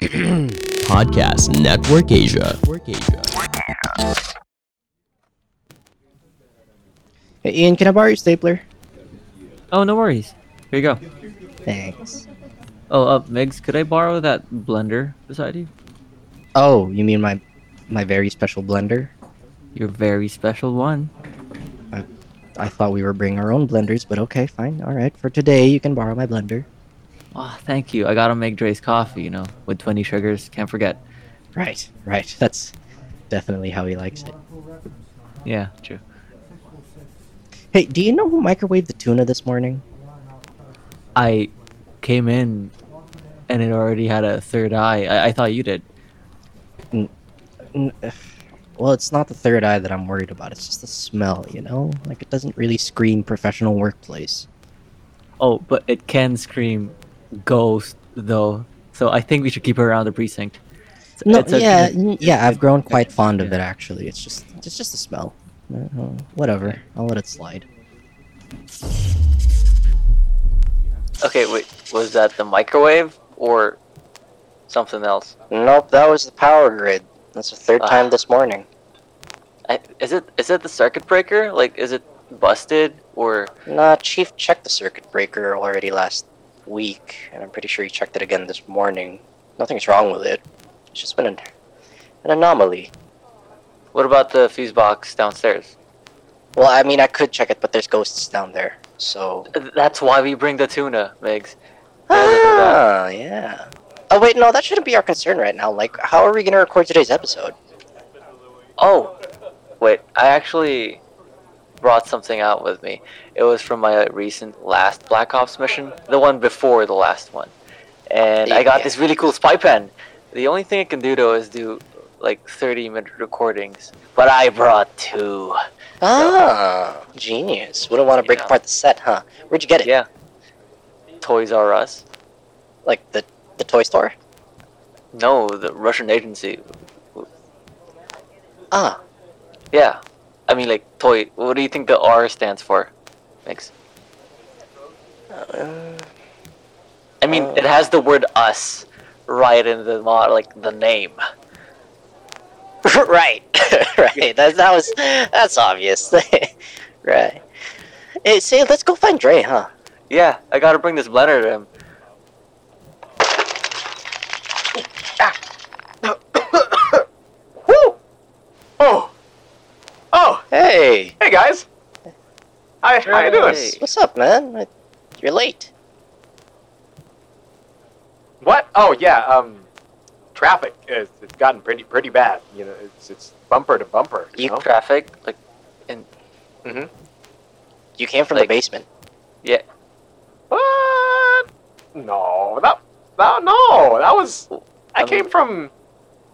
Podcast Network Asia. Hey, Ian, can I borrow your stapler? Oh, no worries. Here you go. Thanks. Oh, uh, Megs, could I borrow that blender beside you? Oh, you mean my my very special blender? Your very special one. I thought we were bringing our own blenders, but okay, fine. All right. For today, you can borrow my blender. Oh, thank you. I gotta make Dre's coffee, you know, with 20 sugars. Can't forget. Right, right. That's definitely how he likes it. Yeah, true. Hey, do you know who microwaved the tuna this morning? I came in and it already had a third eye. I, I thought you did. N- Well, it's not the third eye that I'm worried about. It's just the smell, you know? Like, it doesn't really scream professional workplace. Oh, but it can scream ghost, though. So I think we should keep her around the precinct. It's- No, it's a- yeah, n- yeah, I've grown quite fond of it, actually. It's just, it's just a smell. Uh, uh, whatever. I'll let it slide. Okay, wait, was that the microwave or something else? Nope, that was the power grid. That's the third time this morning. I, is it is it the circuit breaker? Like, is it busted or? Nah, Chief checked the circuit breaker already last week, and I'm pretty sure he checked it again this morning. Nothing's wrong with it. It's just been an, an anomaly. What about the fuse box downstairs? Well, I mean, I could check it, but there's ghosts down there, so. That's why we bring the tuna, Megs. Yeah, look at that. Ah, yeah. Oh wait, no, that shouldn't be our concern right now. Like, how are we gonna record today's episode? Oh, wait, I actually brought something out with me. It was from my recent last Black Ops mission, the one before the last one. And I got this really cool spy pen. The only thing it can do though is do like 30 minute recordings. But I brought two. Ah, genius. Wouldn't want to break apart the set, huh? Where'd you get it? Yeah. Toys R Us. Like the the toy store? No, the Russian agency. Ah, Yeah. I mean, like, toy. What do you think the R stands for? Mix. uh, I mean, Uh. it has the word us right in the mod, like the name. right, right. That that was that's obvious. right. Hey, say, let's go find Dre, huh? Yeah, I gotta bring this blender to him. Woo! Oh! Oh! Hey, Hey guys! Hi, how you doing? What's up, man? You're late. What? Oh yeah, um traffic is it's gotten pretty pretty bad. You know, it's it's bumper to bumper. You, You know? Traffic, like, and. Mhm. You came from Like- the basement. yeah. What? No, that that no, that was I I came mean- from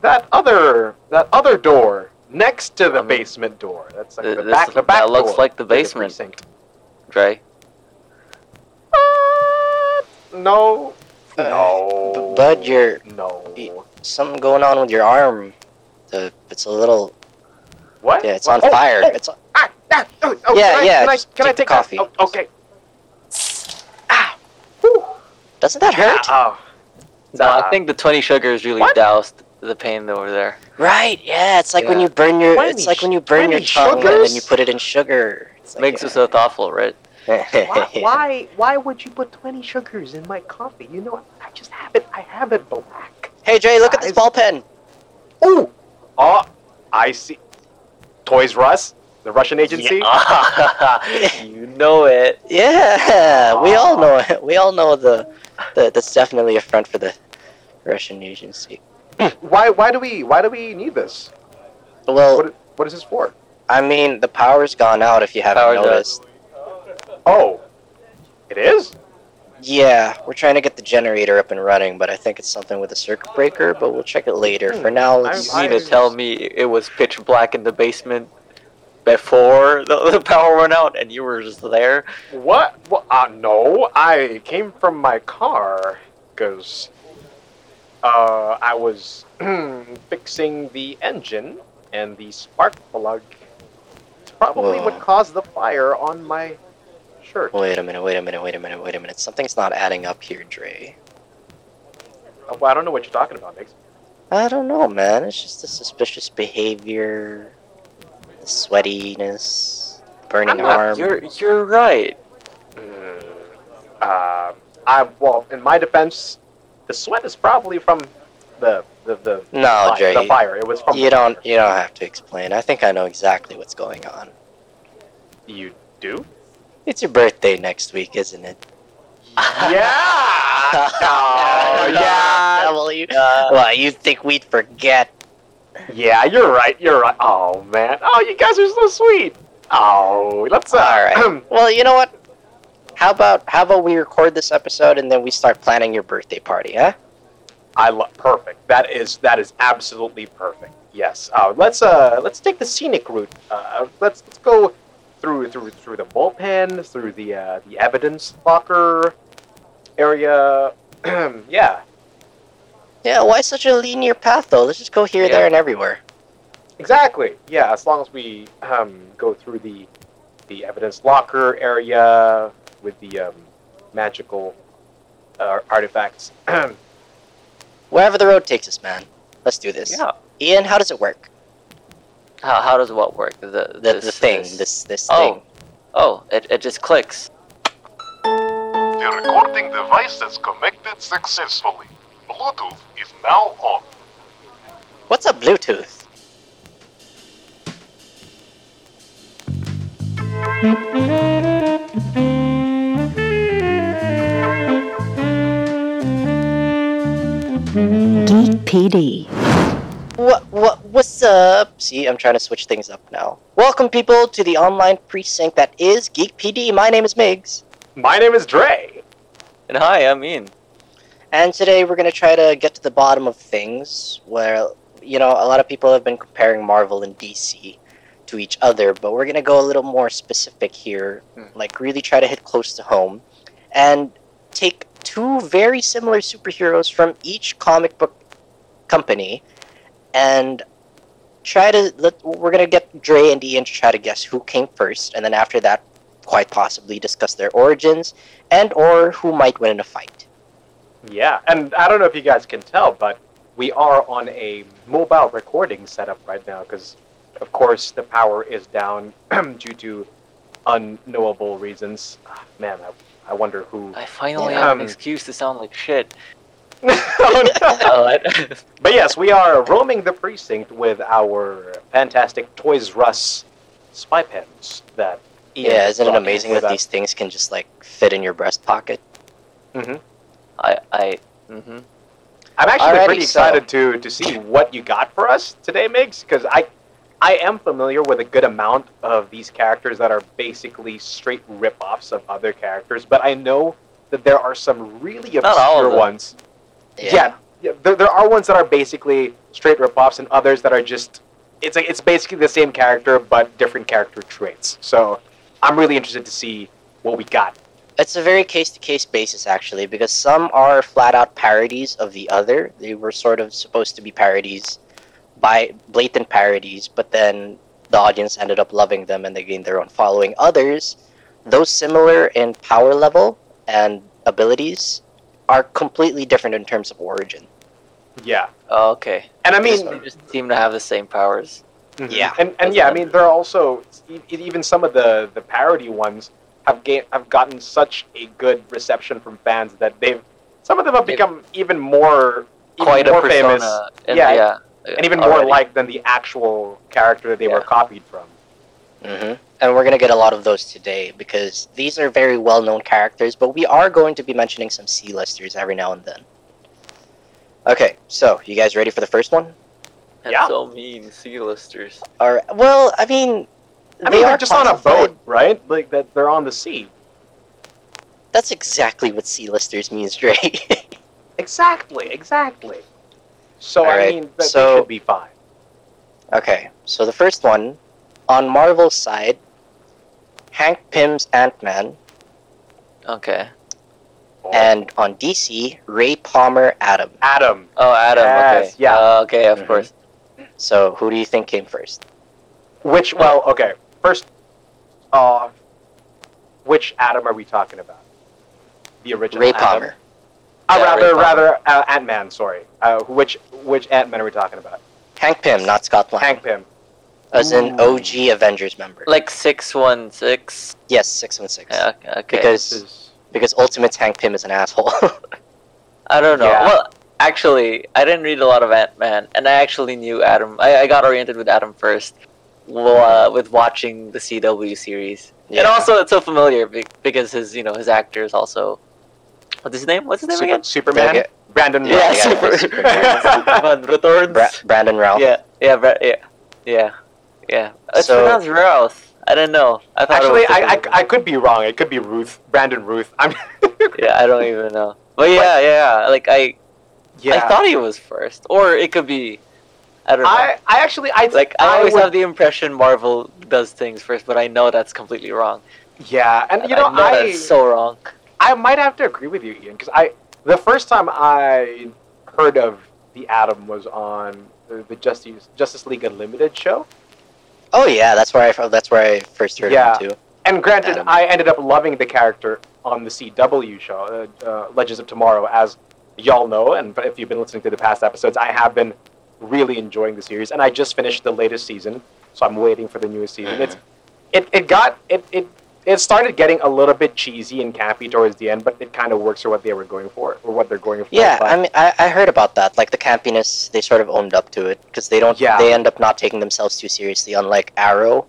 that other that other door next to the I mean, basement door. That's like th- the this- back the back that looks like the to basement. precinct. Dre. What? No. Uh, no. b- Bud, you're no. y- something going on with your arm. The it's a little What? yeah, it's What? on Oh, fire. oh, It's on, Ah, ah, oh, oh, Yeah, can I, yeah, Can I, just can I take the take that? coffee. Oh, okay. Ah. Whew. doesn't that hurt? Ah, oh. No, I think the 20 sugar is really What? doused the pain over there. Right, yeah. It's like when you burn your Twenty it's like when you burn your twenty tongue and then you put it in sugar. It's like, Makes us so thoughtful, right? why, why? Why would you put twenty sugars in my coffee? You know. I just have it. I have it black. Hey Jay, look at this Guys. ball pen. Ooh. Oh, I see. Toys R Us, the Russian agency. you know it. Yeah, we all know it. We all know the, the that's definitely a front for the Russian agency. Why? Why do we? Why do we need this? Well, What? What is this for? I mean, the power's gone out if you haven't Power's out. noticed. Oh, it is. Yeah, we're trying to get the generator up and running, but I think it's something with the circuit breaker, but we'll check it later. For now, let's You mean to tell me it was pitch black in the basement before the, the power went out and you were just there? What? what? Uh, no, I came from my car because uh, I was fixing the engine and the spark plug. Probably what Whoa. caused the fire on my shirt. Wait a minute, wait a minute, wait a minute, wait a minute. Something's not adding up here, Dre. Well, I don't know what you're talking about, Mix. I don't know, man. It's just the suspicious behavior, the sweatiness, burning I'm not- arm. You're you're right. Mm, uh, I well, in my defense, the sweat is probably from the the the, No, fire, Dre. the fire. It was from You don't. fire. You don't have to explain. I think I know exactly what's going on. You do? It's your birthday next week, isn't it? yeah. oh, yeah. Well, you, Uh, well, you think we'd forget? Yeah, you're right. You're right. Oh man. Oh, you guys are so sweet. Oh, let's. Uh, All right. well, you know what? How about how about we record this episode and then we start planning your birthday party, huh? I love perfect. That is that is absolutely perfect. Yes. Uh, let's uh let's take the scenic route. Uh, let's let's go through through through the bullpen, through the uh, the evidence locker area. yeah. Yeah. Why such a linear path though? Let's just go here, Yeah. there, and everywhere. Exactly. Yeah. As long as we um, go through the the evidence locker area with the um, magical uh, artifacts. Wherever the road takes us, man. Let's do this. yeah. Ian, how does it work? How, how does what work? The The this, the thing, this- this this Oh. thing. Oh, it, it just clicks. The recording device is connected successfully. Bluetooth is now on. What's a Bluetooth? Geek PD. What what what's up? See, I'm trying to switch things up now. Welcome people to the online precinct that is Geek PD. My name is Miggs. My name is Dre. And hi, I'm Ian. And today we're going to try to get to the bottom of things where, you know, a lot of people have been comparing Marvel and DC to each other, but we're going to go a little more specific here, Hmm. like really try to hit close to home and take two very similar superheroes from each comic book company and try to let, we're going to get Dre and Ian to try to guess who came first and then after that quite possibly discuss their origins and or who might win in a fight. Yeah, and I don't know if you guys can tell, but we are on a mobile recording setup right now because, of course, the power is down due to unknowable reasons. Ah, Man, I, I wonder who. I finally Yeah. have Um, an excuse to sound like shit. Oh, no. Oh, But yes, we are roaming the precinct with our fantastic Toys R Us spy pens that. Ian Yeah, isn't it amazing that these things can just like fit in your breast pocket? Mm-hmm. I, I, mm-hmm. I'm actually Alrighty, pretty so- excited to to see what you got for us today, Migs, because I I am familiar with a good amount of these characters that are basically straight rip-offs of other characters, but I know that there are some really Not all of obscure ones. Yeah, yeah, there, there are ones that are basically straight rip-offs, and others that are just it's like it's basically the same character but different character traits. So I'm really interested to see what we got. It's a very case to case basis actually, because some are flat out parodies of the other. They were sort of supposed to be parodies by blatant parodies, but then the audience ended up loving them and they gained their own following. Others, those similar in power level and abilities, are completely different in terms of origin. Yeah, Oh, okay. and I mean, they just seem to have the same powers. Mhm. Yeah. and and yeah, I mean there are also e- even some of the the parody ones have gained have gotten such a good reception from fans that they've some of them have They've- become even more even Quite more a persona. famous And, Yeah, yeah. and even more already. liked than the actual character that they were copied from. hmm And we're going to get a lot of those today because these are very well known characters, but we are going to be mentioning some C listers every now and then. Okay, so you guys ready for the first one? That's Yeah. so mean, C-listers. All right. Well, I mean, I they mean, are they're just on a boat, right? Like that they're on the sea. That's exactly what C listers means, Dre. Exactly, exactly. So I Alright, mean, that so- they should be fine. okay, so the first one on Marvel's side, Hank Pym's Ant Man, Okay. and on DC, Ray Palmer Atom. Atom. Oh, Atom. Yes, okay. yeah. Uh, okay, of Mhm. course. So who do you think came first? Which well, okay. First, uh, which Atom are we talking about? The original Ray Atom? Palmer. Uh, Yeah, rather, Ray rather uh, Ant Man. Sorry. Uh, which which Ant Man are we talking about? Hank Pym, not Scott Lang. Hank Pym. As an OG Avengers member. Like six one six. yes, six one six. Yeah, okay. okay. Because This is- because Ultimate's Hank Pym is an asshole. I don't know. Yeah. Well, actually, I didn't read a lot of Ant Man, and I actually knew Atom. I, I got oriented with Atom first, well, uh, with watching the CW series, yeah. and also it's so familiar because his you know his actor is also what's his name? What's his name Super, again? Superman. Okay. Brandon. Yeah, Routh. yeah, Super. Superman. Superman returns. Bra- Brandon Ralph. yeah, yeah, Bra- yeah, yeah, yeah. It's So- pronounced Routh. I don't know. I thought Actually, it was I, I. I could be wrong. It could be Ruth. Brandon Ruth. I'm. yeah, I don't even know. But yeah, yeah, like I, yeah. I thought he was first, or it could be. I don't know. I, I actually I Like I always would- have the impression Marvel does things first, but I know that's completely wrong. yeah, and you know I know I that's so wrong. I might have to agree with you, Ian, because I the first time I heard of the Atom was on the, the Justice Justice League Unlimited show. Oh yeah, that's where I that's where I first heard Yeah. of him too. And granted, Atom. I ended up loving the character on the CW show, uh, uh, Legends of Tomorrow, as y'all know. And if you've been listening to the past episodes, I have been really enjoying the series, and I just finished the latest season, so I'm waiting for the newest season. It's it, it got it, it it started getting a little bit cheesy and campy towards the end, but it kind of works for what they were going for or what they're going for. Yeah, but- I mean, I, I heard about that. Like the campiness, they sort of owned up to it because they don't. Yeah. They end up not taking themselves too seriously. Unlike Arrow,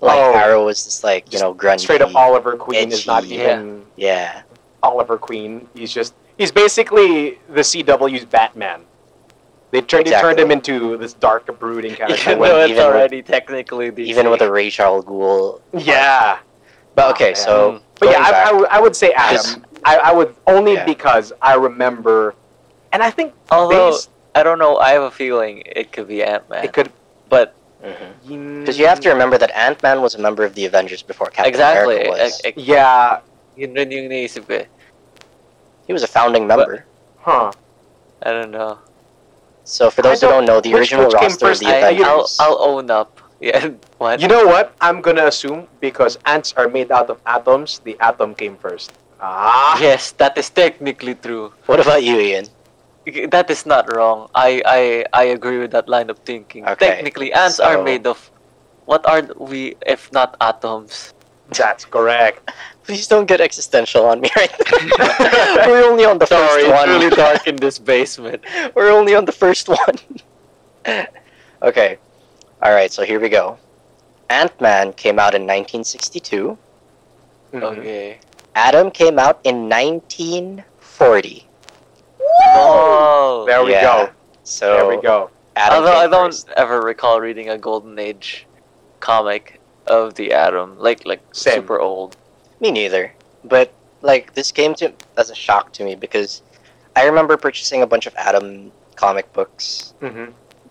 like Oh. Arrow is just like you know grungy. straight up Oliver Queen is not even Yeah, Oliver Queen. He's just he's basically the CW's Batman. They turned they turned him into this dark, brooding character. Even though it's even with- already technically DC. even with a Ra's al Ghul. yeah, But okay, so man. but yeah, going I, I, would- I would say Atom. I, I would only Yeah. because I remember, and I think Although based- I don't know, I have a feeling it could be Ant Man. it could but because you have to remember that Ant Man was a member of the Avengers before Captain exactly, America was. eh, yeah, yun rin yung naisip ko he was a founding member. huh? I don't know. So for those who don't- don't know, the which- original which came roster of first? the I- I, I'll, Avengers. I'll own up. Yeah, what? You know what? I'm gonna assume because ants are made out of atoms, the atom came first. Ah, yes, that is technically true. What about you, Ian? That is not wrong. I I, I agree with that line of thinking. Okay, Technically, ants are made of what are we if not atoms? that's correct. Please don't get existential on me right now. We're only on the Sorry, first it's one. really dark in this basement. We're only on the first one. okay. Alright, so here we go. Ant Man came out in 1962. Mhm. Okay. Atom came out in 1940. Oh. There we Yeah. go. So There we go. Atom Although I don't first. ever recall reading a Golden Age comic of the Atom, like like Same. super old. Me neither. But like this came to as a shock to me because I remember purchasing a bunch of Atom comic books hmm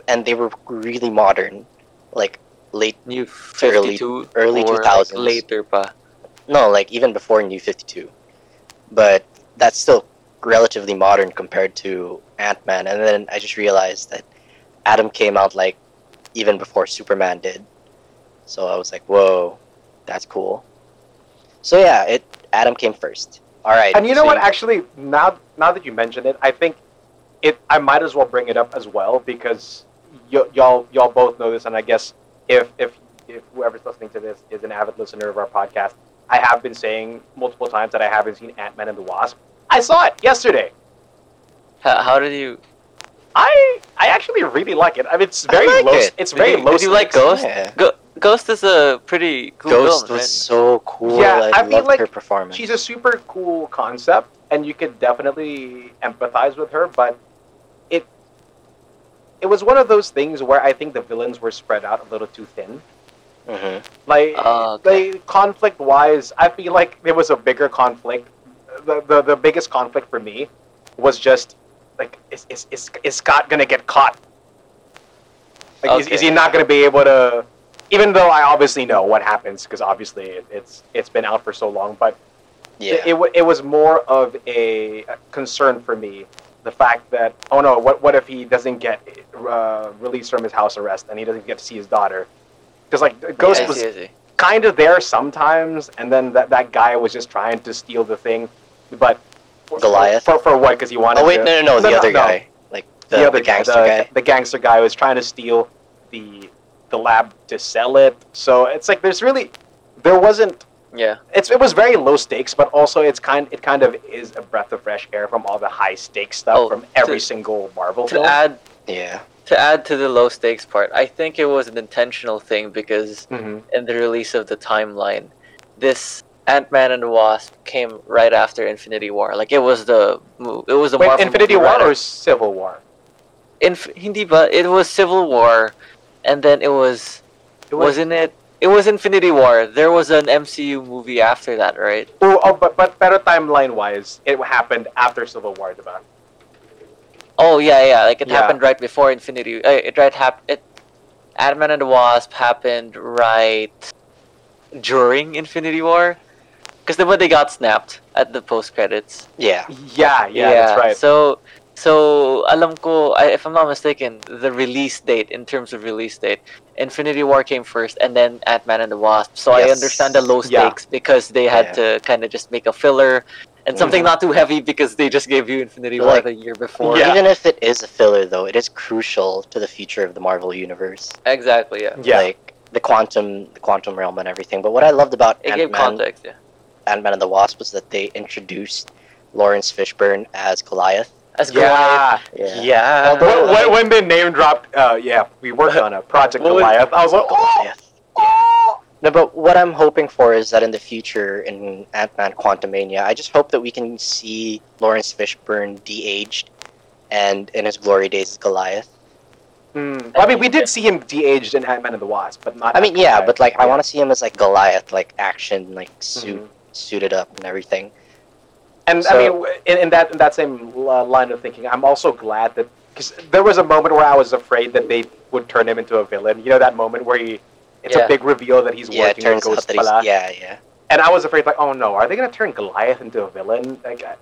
and they were really modern. Like late New Early- 52 early or 2000s. later pa. no, like even before New 52. But that's still relatively modern compared to Ant-Man and then I just realized that Atom came out like even before Superman did. So I was like, "Whoa, that's cool." So yeah, it Atom came first. All right. And you know so what? Actually, now now that you mention it, I think it. I might as well bring it up as well because y- y'all y'all both know this, and I guess if if if whoever's listening to this is an avid listener of our podcast, I have been saying multiple times that I haven't seen Ant Man and the Wasp. I saw it yesterday. How, how did you? I I actually really like it. I mean, it's very like low. it. It's Did very you, low. did you like. Ghost? Yeah. Go, Ghost is a pretty cool Ghost film, was right? so cool. Yeah, I, I feel loved like her performance. She's a super cool concept, and you could definitely empathize with her. But it it was one of those things where I think the villains were spread out a little too thin. hmm Like, Oh, okay. like conflict wise, I feel like there was a bigger conflict. The, the the biggest conflict for me was just like is is is, is Scott gonna get caught? Like, is, is he not gonna be able to? Even though I obviously know what happens because obviously it, it's it's been out for so long, but Yeah. it, it, it was more of a concern for me. The fact that oh no, what what if he doesn't get uh, released from his house arrest and he doesn't get to see his daughter? Because like Ghost I was kind of there sometimes, and then that, that guy was just trying to steal the thing. But For- Goliath? For, for what? Because he wanted Oh wait, to... no, no, no, the other guy, like the, the, other guy, gangster the, guy. The gangster guy was trying to steal the the lab to sell it. So it's like there's really there wasn't Yeah. it's it was very low stakes, but also it's kind it kind of is a breath of fresh air from all the high stakes stuff Oh, from every to- single Marvel To film. add Yeah, to add to the low stakes part, I think it was an intentional thing because Mhm. in the release of the timeline, this Ant Man and the Wasp came right after Infinity War. Like it was the mo- it was the Wait, Marvel Infinity movie War right or Civil War? Inf- hindi ba? It was Civil War, and then it was, It wasn't it? It was Infinity War. There was an MCU movie after that, right? Oh, oh, but but better timeline wise, it happened after Civil War, diba? Oh yeah, yeah. Like it Yeah. happened right before Infinity. Uh, it right hap- It Ant-Man and the Wasp happened right during Infinity War, because then when they got snapped at the post credits. yeah. Yeah, yeah, that's right. So, so alam ko, I- if I'm not mistaken, the release date in terms of release date, Infinity War came first, and then Ant Man and the Wasp. So I understand the low Yeah. stakes because they had Yeah. to kind of just make a filler and something Mhm. not too heavy because they just gave you Infinity War Like- the year before. Yeah. Even if it is a filler, though, it is crucial to the future of the Marvel universe. Exactly. Yeah. Yeah. Like the quantum, the quantum realm, and everything. But what I loved about It Ant gave Man, context. Yeah. Ant Man and the Wasp was that they introduced Laurence Fishburne as Goliath. As Goliath. yeah. Yeah. When, Although, when, when they name dropped, uh, yeah, we worked on a Project Goliath. I was like, oh, Goliath. No, but what I'm hoping for is that in the future, in Ant Man Quantumania, I just hope that we can see Laurence Fishburne de-aged and in his glory days as Goliath. Mm. I mean, we did see him de-aged in Ant-Man and the Wasp, but not. I mean, yeah, but like I want to see him as like Goliath, like action, like suit, Mhm. suited up and everything. And So- I mean, in, in that in that same uh, line of thinking, I'm also glad that because there was a moment where I was afraid that they would turn him into a villain. You know that moment where he, it's Yeah. a big reveal that he's yeah, working turns with out Ghost that he's pala. yeah, yeah. And I was afraid, like, oh no, are they gonna turn Goliath into a villain? Like, I,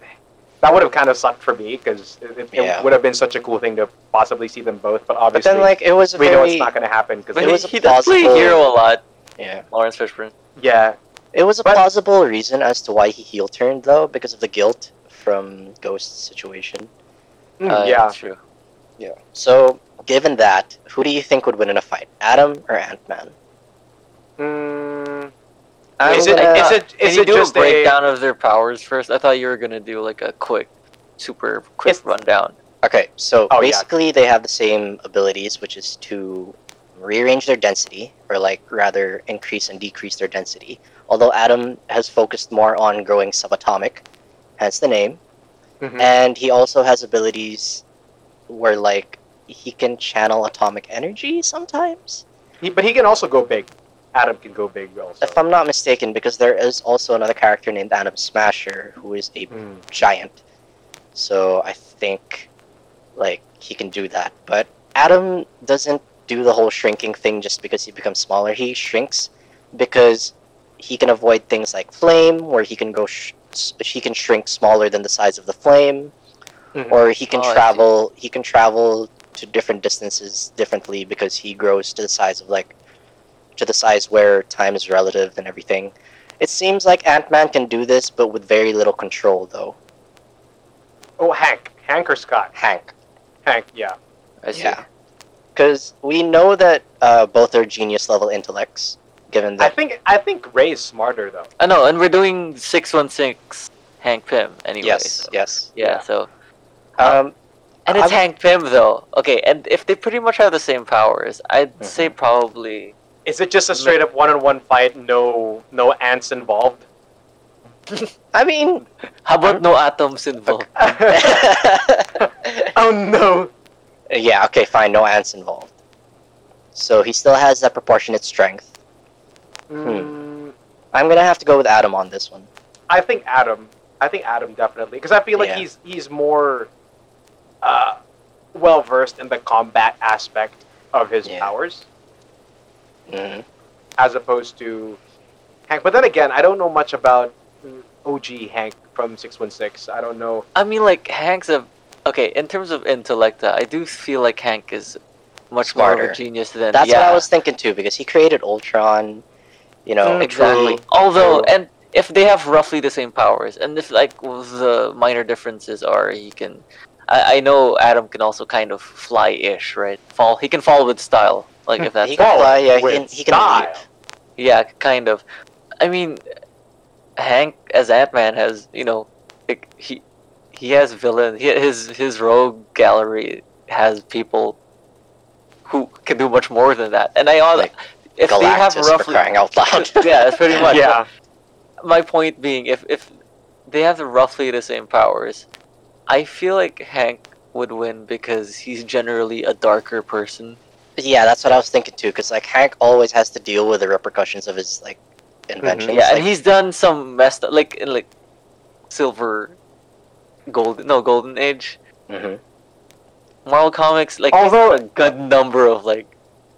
that would have kind of sucked for me because it, it, Yeah. it would have been such a cool thing to possibly see them both. But obviously, But then like it was a we know it's not gonna happen because But It he, a he does play plausible- hero a lot, yeah. Laurence Fishburne. yeah, It was a But- plausible reason as to why he heel turned though, because of the guilt from Ghost's situation. Mm, Uh, yeah. that's true. Yeah. So given that, who do you think would win in a fight, Atom or Ant Man? Mm, I'm is it gonna- is it Can is you it do just a breakdown of their powers first? I thought you were gonna do like a quick, super quick It's- rundown. Okay, so Oh, yeah. basically they have the same abilities, which is to rearrange their density, or like rather increase and decrease their density. Although Atom has focused more on growing subatomic, hence the name, a? Mhm. and he also has abilities where like he can channel atomic energy sometimes. He, but he can also go big. Atom can go big also. If I'm not mistaken, because there is also another character named Atom Smasher who is a Mm. giant. So I think like he can do that. But Atom doesn't do the whole shrinking thing just because he becomes smaller. He shrinks because he can avoid things like flame, where he can go sh- he can shrink smaller than the size of the flame, Mhm. or he can Oh, travel he can travel to different distances differently because he grows to the size of like to the size where time is relative and everything. It seems like Ant-Man can do this but with very little control though. Oh, Hank, Hank or Scott? Hank. Hank, yeah. I see. Yeah. Because we know that uh, both are genius level intellects, given that, I that. think I think Ray is smarter though. I know, and we're doing six one six Hank Pym anyway. yes, so- yes. Yeah. So Um, and it's I'm- Hank Pym though. Okay, and if they pretty much have the same powers, I'd Mm-hmm. say probably. Is it just a straight up one on one fight? No, no ants involved. I mean, How about no atoms involved? oh no. Yeah, okay, fine, no ants involved. So he still has that proportionate strength. Mm, I'm gonna have to go with Atom on this one. I think Atom. I think Atom definitely because I feel like Yeah. he's he's more uh, well versed in the combat aspect of his Yeah. powers Mhm. as opposed to Hank. But then again, I don't know much about mm, OG Hank from Six One Six. I don't know. I mean, like Hank's a okay in terms of intellect. I do feel like Hank is much more of Smarter. a genius than That's yeah. what I was thinking too, because he created Ultron. You know, Mm, exactly. True. Although, True. and if they have roughly the same powers, and if like the minor differences are he can, I, I know Atom can also kind of fly-ish, right? Fall. He can fall with style, like if that's he can fly, yeah, he can, he can style. leap. Yeah, kind of. I mean, Hank as Ant Man has you know, like, he he has villain. He, his his rogue gallery has people who can do much more than that. And I all Like if they have Galactus for roughly crying out loud. yeah, that's pretty much. yeah. My point being, if if they have the roughly the same powers, I feel like Hank would win because he's generally a darker person. Yeah, that's what I was thinking too. Because like Hank always has to deal with the repercussions of his like mm-hmm. inventions. Yeah, like, and he's done some messed up, like in like silver, gold, no golden age. Mhm. Marvel Comics, like Although- a good number of like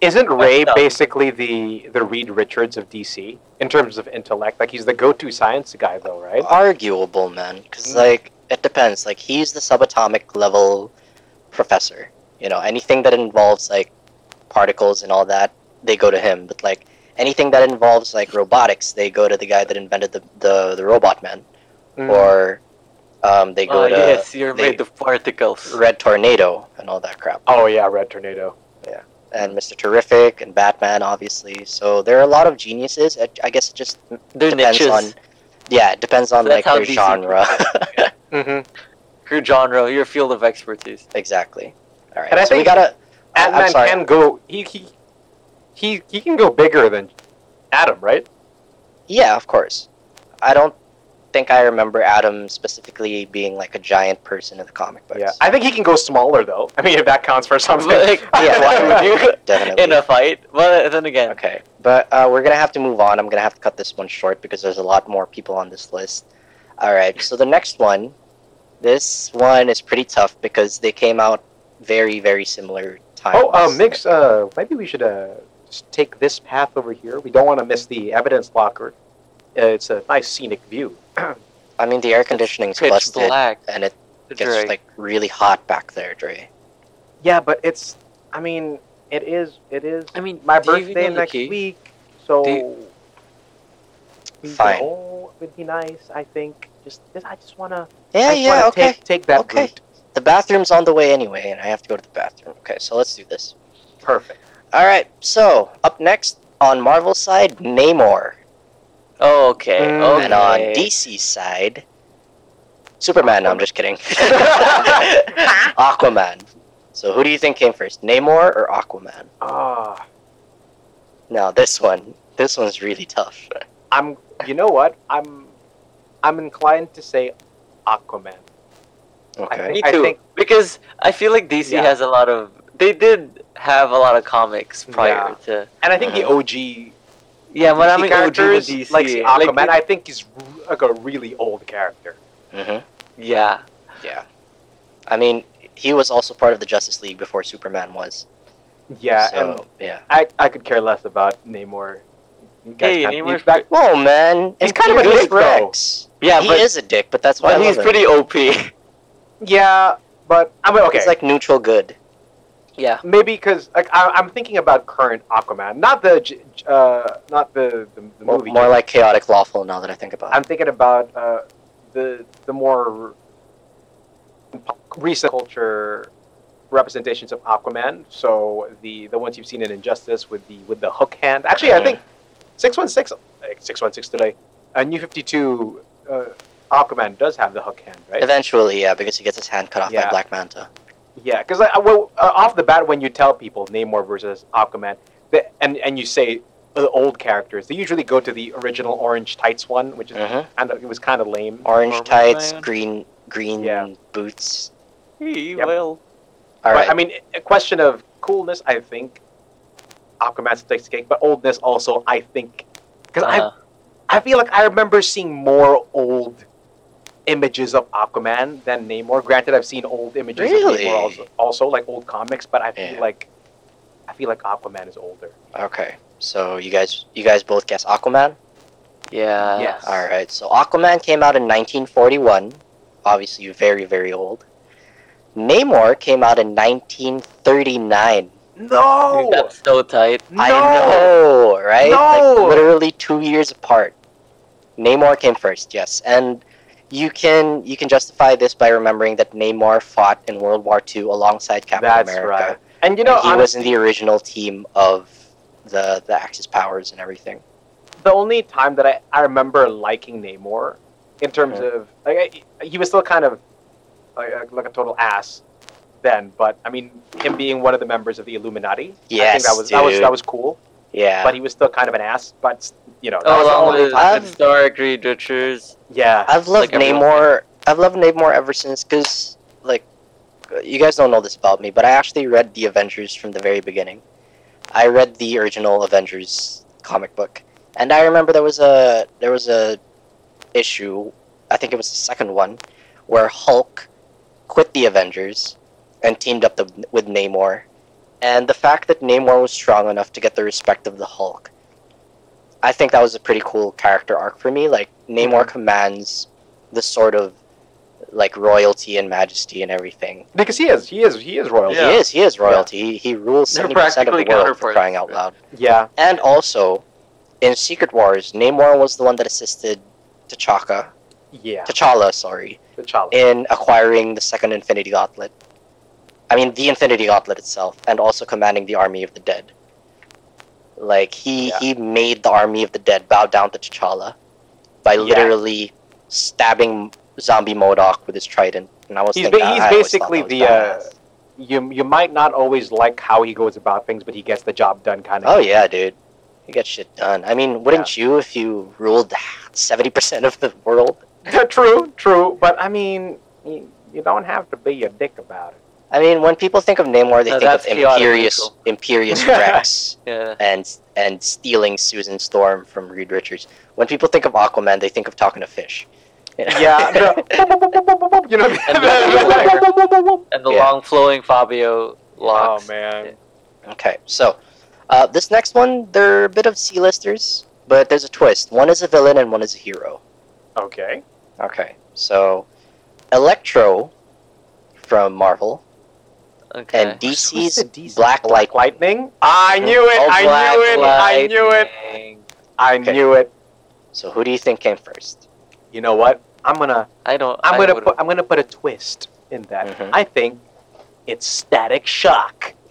Isn't Ray up. basically the the Reed Richards of DC in terms of intellect? Like he's the go-to science guy, though, right? arguable, man. Because Mm. like it depends. Like he's the subatomic level professor. You know, anything that involves like particles and all that, they go to him. But like anything that involves like robotics, they go to the guy that invented the the, the robot man. Mm. Or um, they go oh to yes, you're they- made of particles. Red Tornado and all that crap. oh yeah, Red Tornado. Yeah, and Mr. Terrific and Batman, obviously. So there are a lot of geniuses. I, I guess it just They're depends niches. on. Yeah, it depends on So like their genre. Mm-hmm. Your genre, your field of expertise. exactly. All right. And I so we think gotta. I- Ant-Man can go. He he he he can go bigger than Atom, right? Yeah, of course. I don't think I remember Atom specifically being like a giant person in the comic books. Yeah. I think he can go smaller though. I mean, if that counts for something. Like, Yeah, why would you Definitely. in a fight? But then again, Okay, but uh, we're gonna have to move on. I'm gonna have to cut this one short because there's a lot more people on this list. All right, so the next one, this one is pretty tough because they came out very, very similar times. Oh, uh, Mix. Uh, maybe we should uh take this path over here. We don't want to miss the evidence locker. Uh, it's a nice scenic view. I mean, the air conditioning's pitch busted, black. and it gets Drake. like really hot back there, Dre. Yeah, but it's. I mean, it is. It is. I mean, my do you even birthday next key? week, so Do Fine. all- it would be nice. I think. Just, just I just wanna. Yeah, just yeah, wanna okay. Take, take that Okay. route. The bathroom's on the way anyway, and I have to go to the bathroom. Okay, so let's do this. Perfect. All right, so up next on Marvel's side, Namor, okay. Mm. okay. and on DC's side, Superman. No, I'm just kidding. Aquaman. So who do you think came first, Namor or Aquaman? Ah, Now this one, this one's really tough. I'm. You know what? I'm. I'm inclined to say Aquaman. Okay. Me I too. think- because I feel like DC Yeah. has a lot of. They did have a lot of comics prior Yeah. to. And I think the Uh-huh. OG Yeah, when I DC mean OG characters, DC, like the Aquaman, like, I think is like a really old character. hmm yeah, Yeah. I mean, he was also part of the Justice League before Superman was. Yeah, So, and yeah. I, I could care less about Namor. Hey, can't- Namor's that- Whoa, man! He's kind of a He's dick, though. Rex. yeah, he but, is a dick, but that's why but I he's him. pretty OP. yeah, but I mean, okay, He's like neutral good. Yeah, maybe because like I, I'm thinking about current Aquaman, not the uh, not the the, the More, movie. more like chaotic lawful now that I think about it. I'm thinking about uh, the the more recent culture representations of Aquaman. So the the ones you've seen in Injustice with the with the hook hand. Actually, I think six one six six one six today. Uh, New Fifty Two. Uh, Aquaman does have the hook hand, right? Eventually, yeah, because he gets his hand cut off by Black Manta. Yeah, because I, I- well, uh, off the bat, when you tell people Namor versus Aquaman, the, and and you say the old characters, they usually go to the original orange tights one, which is kind of it was kind of lame. Orange Normal tights, man. green green Yeah. boots. he Yep. will. All but right. I mean, a question of coolness, I think Aquaman still takes the cake, but oldness also, I think, because Uh, I I feel like I remember seeing more old images of Aquaman than Namor. Granted, I've seen old images Really? of Namor also, also, like old comics, but I feel Yeah. like I feel like Aquaman is older. okay. So you guys, you guys both guess Aquaman. yeah. Yes. All right. So Aquaman came out in 1941. Obviously, very very old. Namor came out in 1939. No, That's so tight. no. I know, right? No! Like literally two years apart. Namor came first, yes, and you can you can justify this by remembering that Namor fought in World War II alongside Captain That's America. right. And you know, and he was in the original team of the the Axis powers and everything. the only time that I, I remember liking Namor, in terms Mhm. of like I, he was still kind of like, like a total ass then, but I mean him being one of the members of the Illuminati, I think that was that was that was cool. Yeah, But he was still kind of an ass. But you know, that Oh, was the along only with time. I've- Stark, Reed Richards. Yeah, I've loved like everyone. Namor. I've loved Namor ever since because, like, you guys don't know this about me, but I actually read the Avengers from the very beginning. I read the original Avengers comic book, and I remember there was a there was a issue. I think it was the second one, where Hulk quit the Avengers and teamed up the, with Namor, and the fact that Namor was strong enough to get the respect of the Hulk. I think that was a pretty cool character arc for me. Like Namor mhm. commands the sort of like royalty and majesty and everything. because he is he is he is royalty. Yeah. He is he is royalty. He, he rules They're seventy percent of the practically world for crying out loud. Yeah, And also, in Secret Wars, Namor was the one that assisted T'Chaka, yeah. T'Challa, sorry, T'Challa. in acquiring the second Infinity Gauntlet. I mean, the Infinity Gauntlet itself, and also commanding the army of the dead. Like he Yeah. he made the army of the dead bow down to T'Challa by Yeah. literally stabbing zombie MODOK with his trident. And I was He's thinking, ba- he's I basically the uh, you you might not always like how he goes about things, but he gets the job done, kind of. Oh yeah, dude. he gets shit done. I mean, wouldn't you if you ruled seventy percent of the world? true, true. But I mean, you, you don't have to be a dick about it. I mean, when people think of Namor, they No, think of Imperious neutral. Imperious Rex Yeah. and and stealing Susan Storm from Reed Richards. When people think of Aquaman, they think of talking to fish. Yeah, the, you know. And the Yeah. long flowing Fabio oh locks. man. Okay, so uh, this next one, they're a bit of C-listers, but there's a twist. One is a villain and one is a hero. Okay. Okay, so Electro from Marvel Okay. and DC's the DC? Black Light. Lightning. I knew it. Oh, I Black knew it. I knew it. I Okay. knew it. So who do you think came first? You know what? I'm gonna I don't. I'm I gonna put I'm gonna put a twist in that. Mhm. I think it's Static Shock.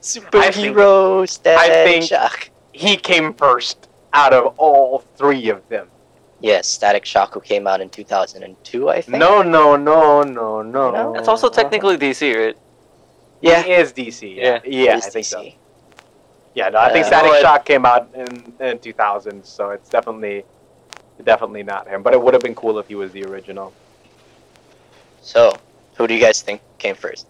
Superhero Static think- Shock. he came first out of all three of them. Yes, Static Shock, who came out in 2002, I think. No, no, no, no, no. No? It's also technically DC, right? Yeah, He is DC. Yeah, it yeah, I is think so. Yeah, no, I think Uh, Static But- Shock came out in, in 2000, so it's definitely definitely not him. But it would have been cool if he was the original. So, who do you guys think came first?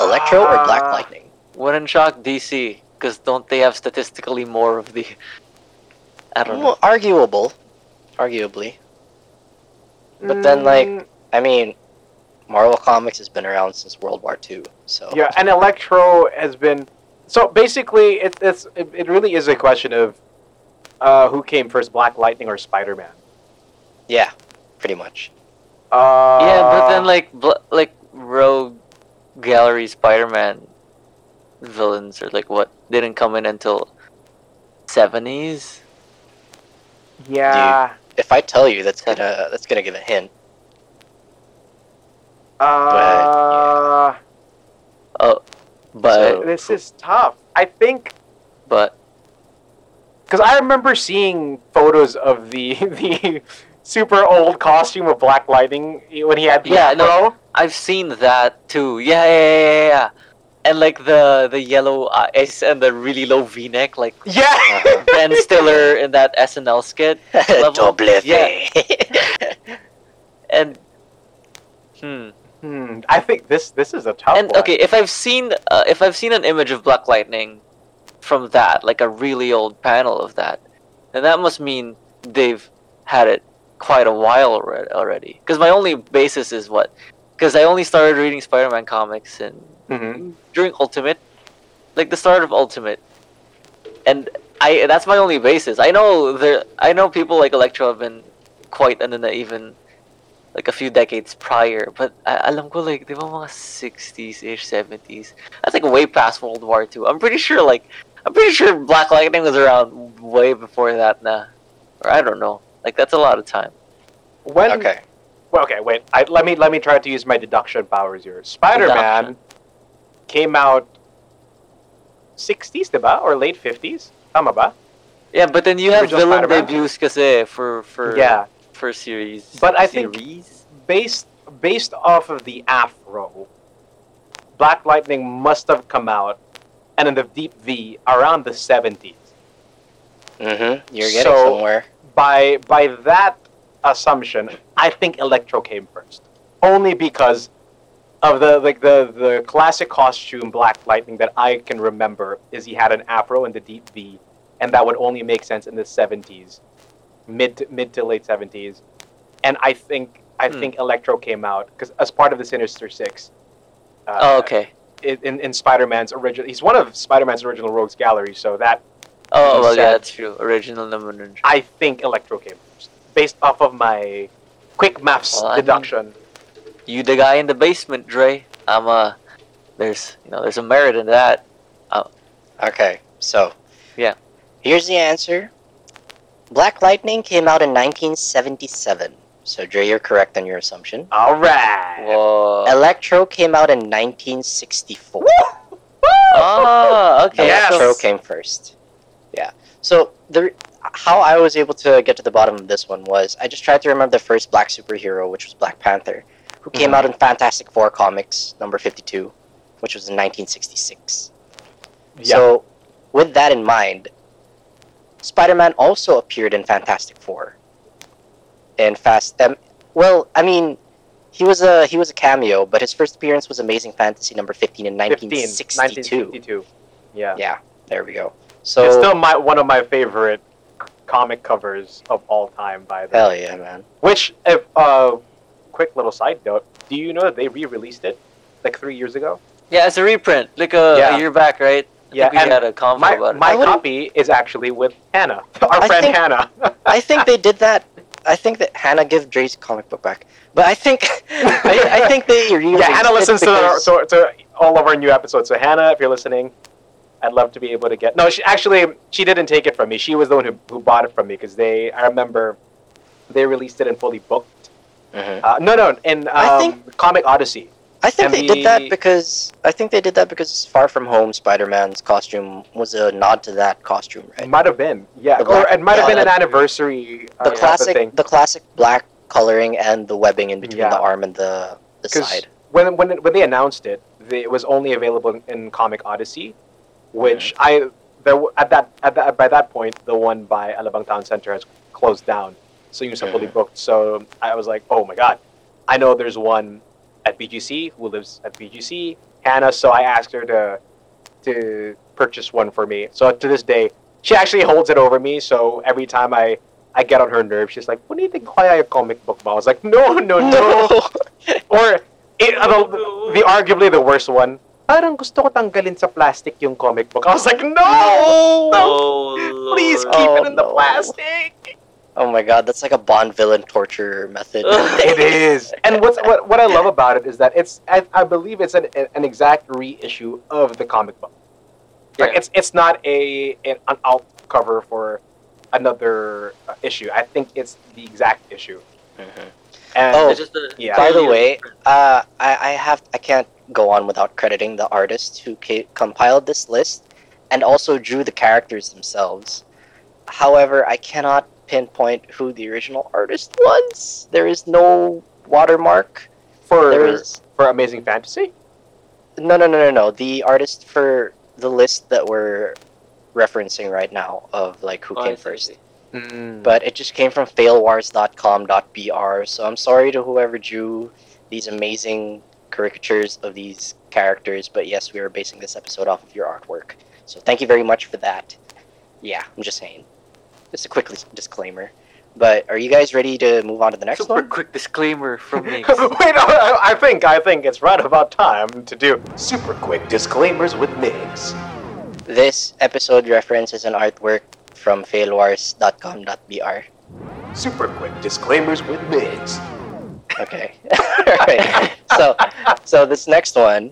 Electro or Black Uh, Lightning? Wouldn't shock DC because don't they have statistically more of the? I don't know. Arguable. Arguably. But then, like, Mm, I mean, Marvel Comics has been around since World War II, so. yeah, and Electro has been. So basically, it, it's it, it really is a question of uh, who came first, Black Lightning or Spider Man. Yeah, pretty much. Uh, yeah, but then like bl- like Rogue Gallery Spider-Man villains or like what didn't come in until seventies. Yeah, If I tell you, that's gonna that's gonna give a hint. uh, Oh. But this is tough. I think but because I remember seeing photos of the the super old costume of Black Lightning when he had the Yeah, afro. no. I've seen that too. Yeah, yeah, yeah, yeah, yeah. And like the the yellow eyes and the really low V-neck, like Yeah. Uh-huh. Ben Stiller in that SNL skit. Double yeah. And hmm. Hmm, I think this this is a tough And one. okay, if I've seen uh, if I've seen an image of Black Lightning from that, like a really old panel of that, then that must mean they've had it quite a while alre- already. Because my only basis is what? Because I only started reading Spider-Man comics in Mhm. during Ultimate, like the start of Ultimate, and I that's my only basis. I know there I know people like Electro have been quite and then even like a few decades prior, but I, alam ko like, di ba mga 60s ish, 70s? That's like way past World War II. I'm pretty sure like I'm pretty sure Black Lightning was around way before that now. Or I don't know. Like that's a lot of time. When Okay. Well, okay, wait. I, let me let me try to use my deduction powers here. Spider-Man came out 60s, diba? Or late 50s? Tama ba? Yeah, but then you have villain Spider-Man? debuts kasi for for Yeah. for series. But I think- series? Based based off of the afro, Black Lightning must have come out and in the Deep V around the 70s. Mm-hmm. You're getting So- somewhere. By by that assumption, I think Electro came first. Only because of the like the the classic costume Black Lightning that I can remember is he had an afro and the deep V, and that would only make sense in the seventies, mid to, mid to late seventies, and I think I Hmm. think Electro came out because as part of the Sinister Six. Uh, oh, okay. In, in, in Spider-Man's original, he's one of Spider-Man's original rogues gallery, so that Oh, well, said- yeah, that's true. Original nun. I think Electro came first, based off of my quick maths Well, I mean- deduction. You the guy in the basement, Dre. I'm uh there's you know there's a merit in that. Okay, so. Yeah. Here's the answer. Black Lightning came out in 1977. So, Dre, you're correct on your assumption. All right. Whoa. Electro came out in 1964. ah, okay. Yes. Electro came first. Yeah. So the how I was able to get to the bottom of this one was I just tried to remember the first black superhero, which was Black Panther, who came out in Fantastic Four comics number 52, which was in 1966. Yeah. So, with that in mind, Spider-Man also appeared in Fantastic Four. In Fast, um, well, I mean, he was a he was a cameo, but his first appearance was Amazing Fantasy number 15 in 15, 1962. 1962. Yeah. Yeah, there we go. So it's still my one of my favorite comic covers of all time by the hell yeah, man. Which, if uh, quick little side note, do you know that they re-released it like three years ago? Yeah, it's a reprint. Like uh, a, Yeah. a year back, right? I Yeah, think we had a convo My about it. my I copy is actually with Hannah, our I friend think- Hannah. I think they did that. I think that Hannah gave Dre's comic book back, but I think I, I think they really yeah, Hannah listens to, the, to, to all of our new episodes. So Hannah, if you're listening, I'd love to be able to get. No, she actually she didn't take it from me. She was the one who, who bought it from me because they. I remember they released it in fully booked. Mhm. Uh, no, no, in um, I think- Comic Odyssey. I think and they did that because I think they did that because Far From Home Spider-Man's costume was a nod to that costume, right? Might have been, yeah, The or it might have yeah, been an that- anniversary. uh, The type of classic, thing. the classic black coloring and the webbing in between Yeah. the arm and the the 'Cause side. when when when they announced it, they, it was only available in, in Comic Odyssey, which Mm-hmm. I there at that at that by that point the one by Alabang Town Center has closed down, so you are fully booked. So um, I was like, oh my god, I know there's one at BGC who lives at BGC, Hannah. So I asked her to to purchase one for me. So to this day, she actually holds it over me. So every time I I get on her nerves, she's like, "What do you think? Kaya yung comic book mo?" I was like, "No, no, no." Or it, the, the arguably the worst one. Parang gusto ko tanggalin sa plastic yung comic book. I was like, no, no, Oh, please keep Oh, it in the oh, no. plastic. Oh my god, that's like a Bond villain torture method. It is. And what's what what I love about it is that it's I, I believe it's an an exact reissue of the comic book. Like Yeah. it's it's not a an, an alt cover for another uh, issue. I think it's the exact issue. Mhm. And Oh, It's just a- yeah. By the way, uh, I, I have I can't go on without crediting the artist who ca- compiled this list and also drew the characters themselves. However, I cannot pinpoint who the original artist was. There is no watermark. for There is for Amazing Fantasy. no no no no no. The artist for the list that we're referencing right now of like who Oh, came first. see. Hmm. but it just came from failwars.com.br. So I'm sorry to whoever drew these amazing caricatures of these characters, but yes, we are basing this episode off of your artwork. So thank you very much for that. Yeah, I'm just saying. Just a quick disclaimer. But are you guys ready to move on to the next Super one? Super quick disclaimer from me. Wait, I, I think I think it's right about time to do super quick disclaimers with Migs. This episode references an artwork from failwars.com.br. Super quick disclaimers with Migs. Okay. Alright. So so this next one,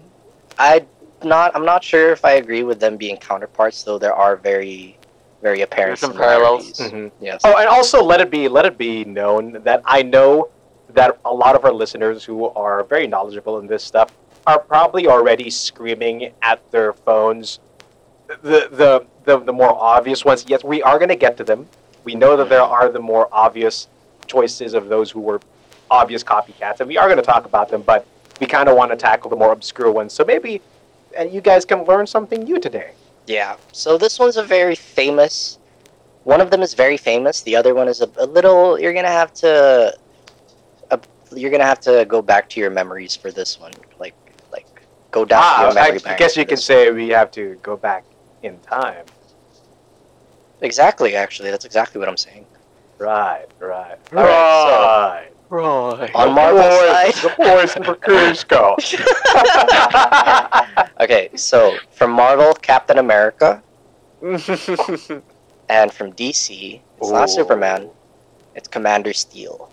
I not. I'm not sure if I agree with them being counterparts, though. There are very, very apparent There's some parallels. similarities. Mhm. Yes. Oh, and also let it be let it be known that I know that a lot of our listeners who are very knowledgeable in this stuff are probably already screaming at their phones. The the the, the more obvious ones. Yes, we are going to get to them. We know that there are the more obvious choices of those who were obvious copycats, and we are going to talk about them. But we kind of want to tackle the more obscure ones. So maybe, and you guys can learn something new today. Yeah. So this one's a very famous. One of them is very famous. The other one is a, a little. You're gonna have to. Uh, you're gonna have to go back to your memories for this one. Like, like go down to Ah, your I, memory I guess you can say we have to go back in time. Exactly. Actually, that's exactly what I'm saying. Right, right, Alright, right. Right. On Marvel's side. the boys from Cusco. Okay, so from Marvel, Captain America, and from DC, it's not Superman. It's Commander Steel.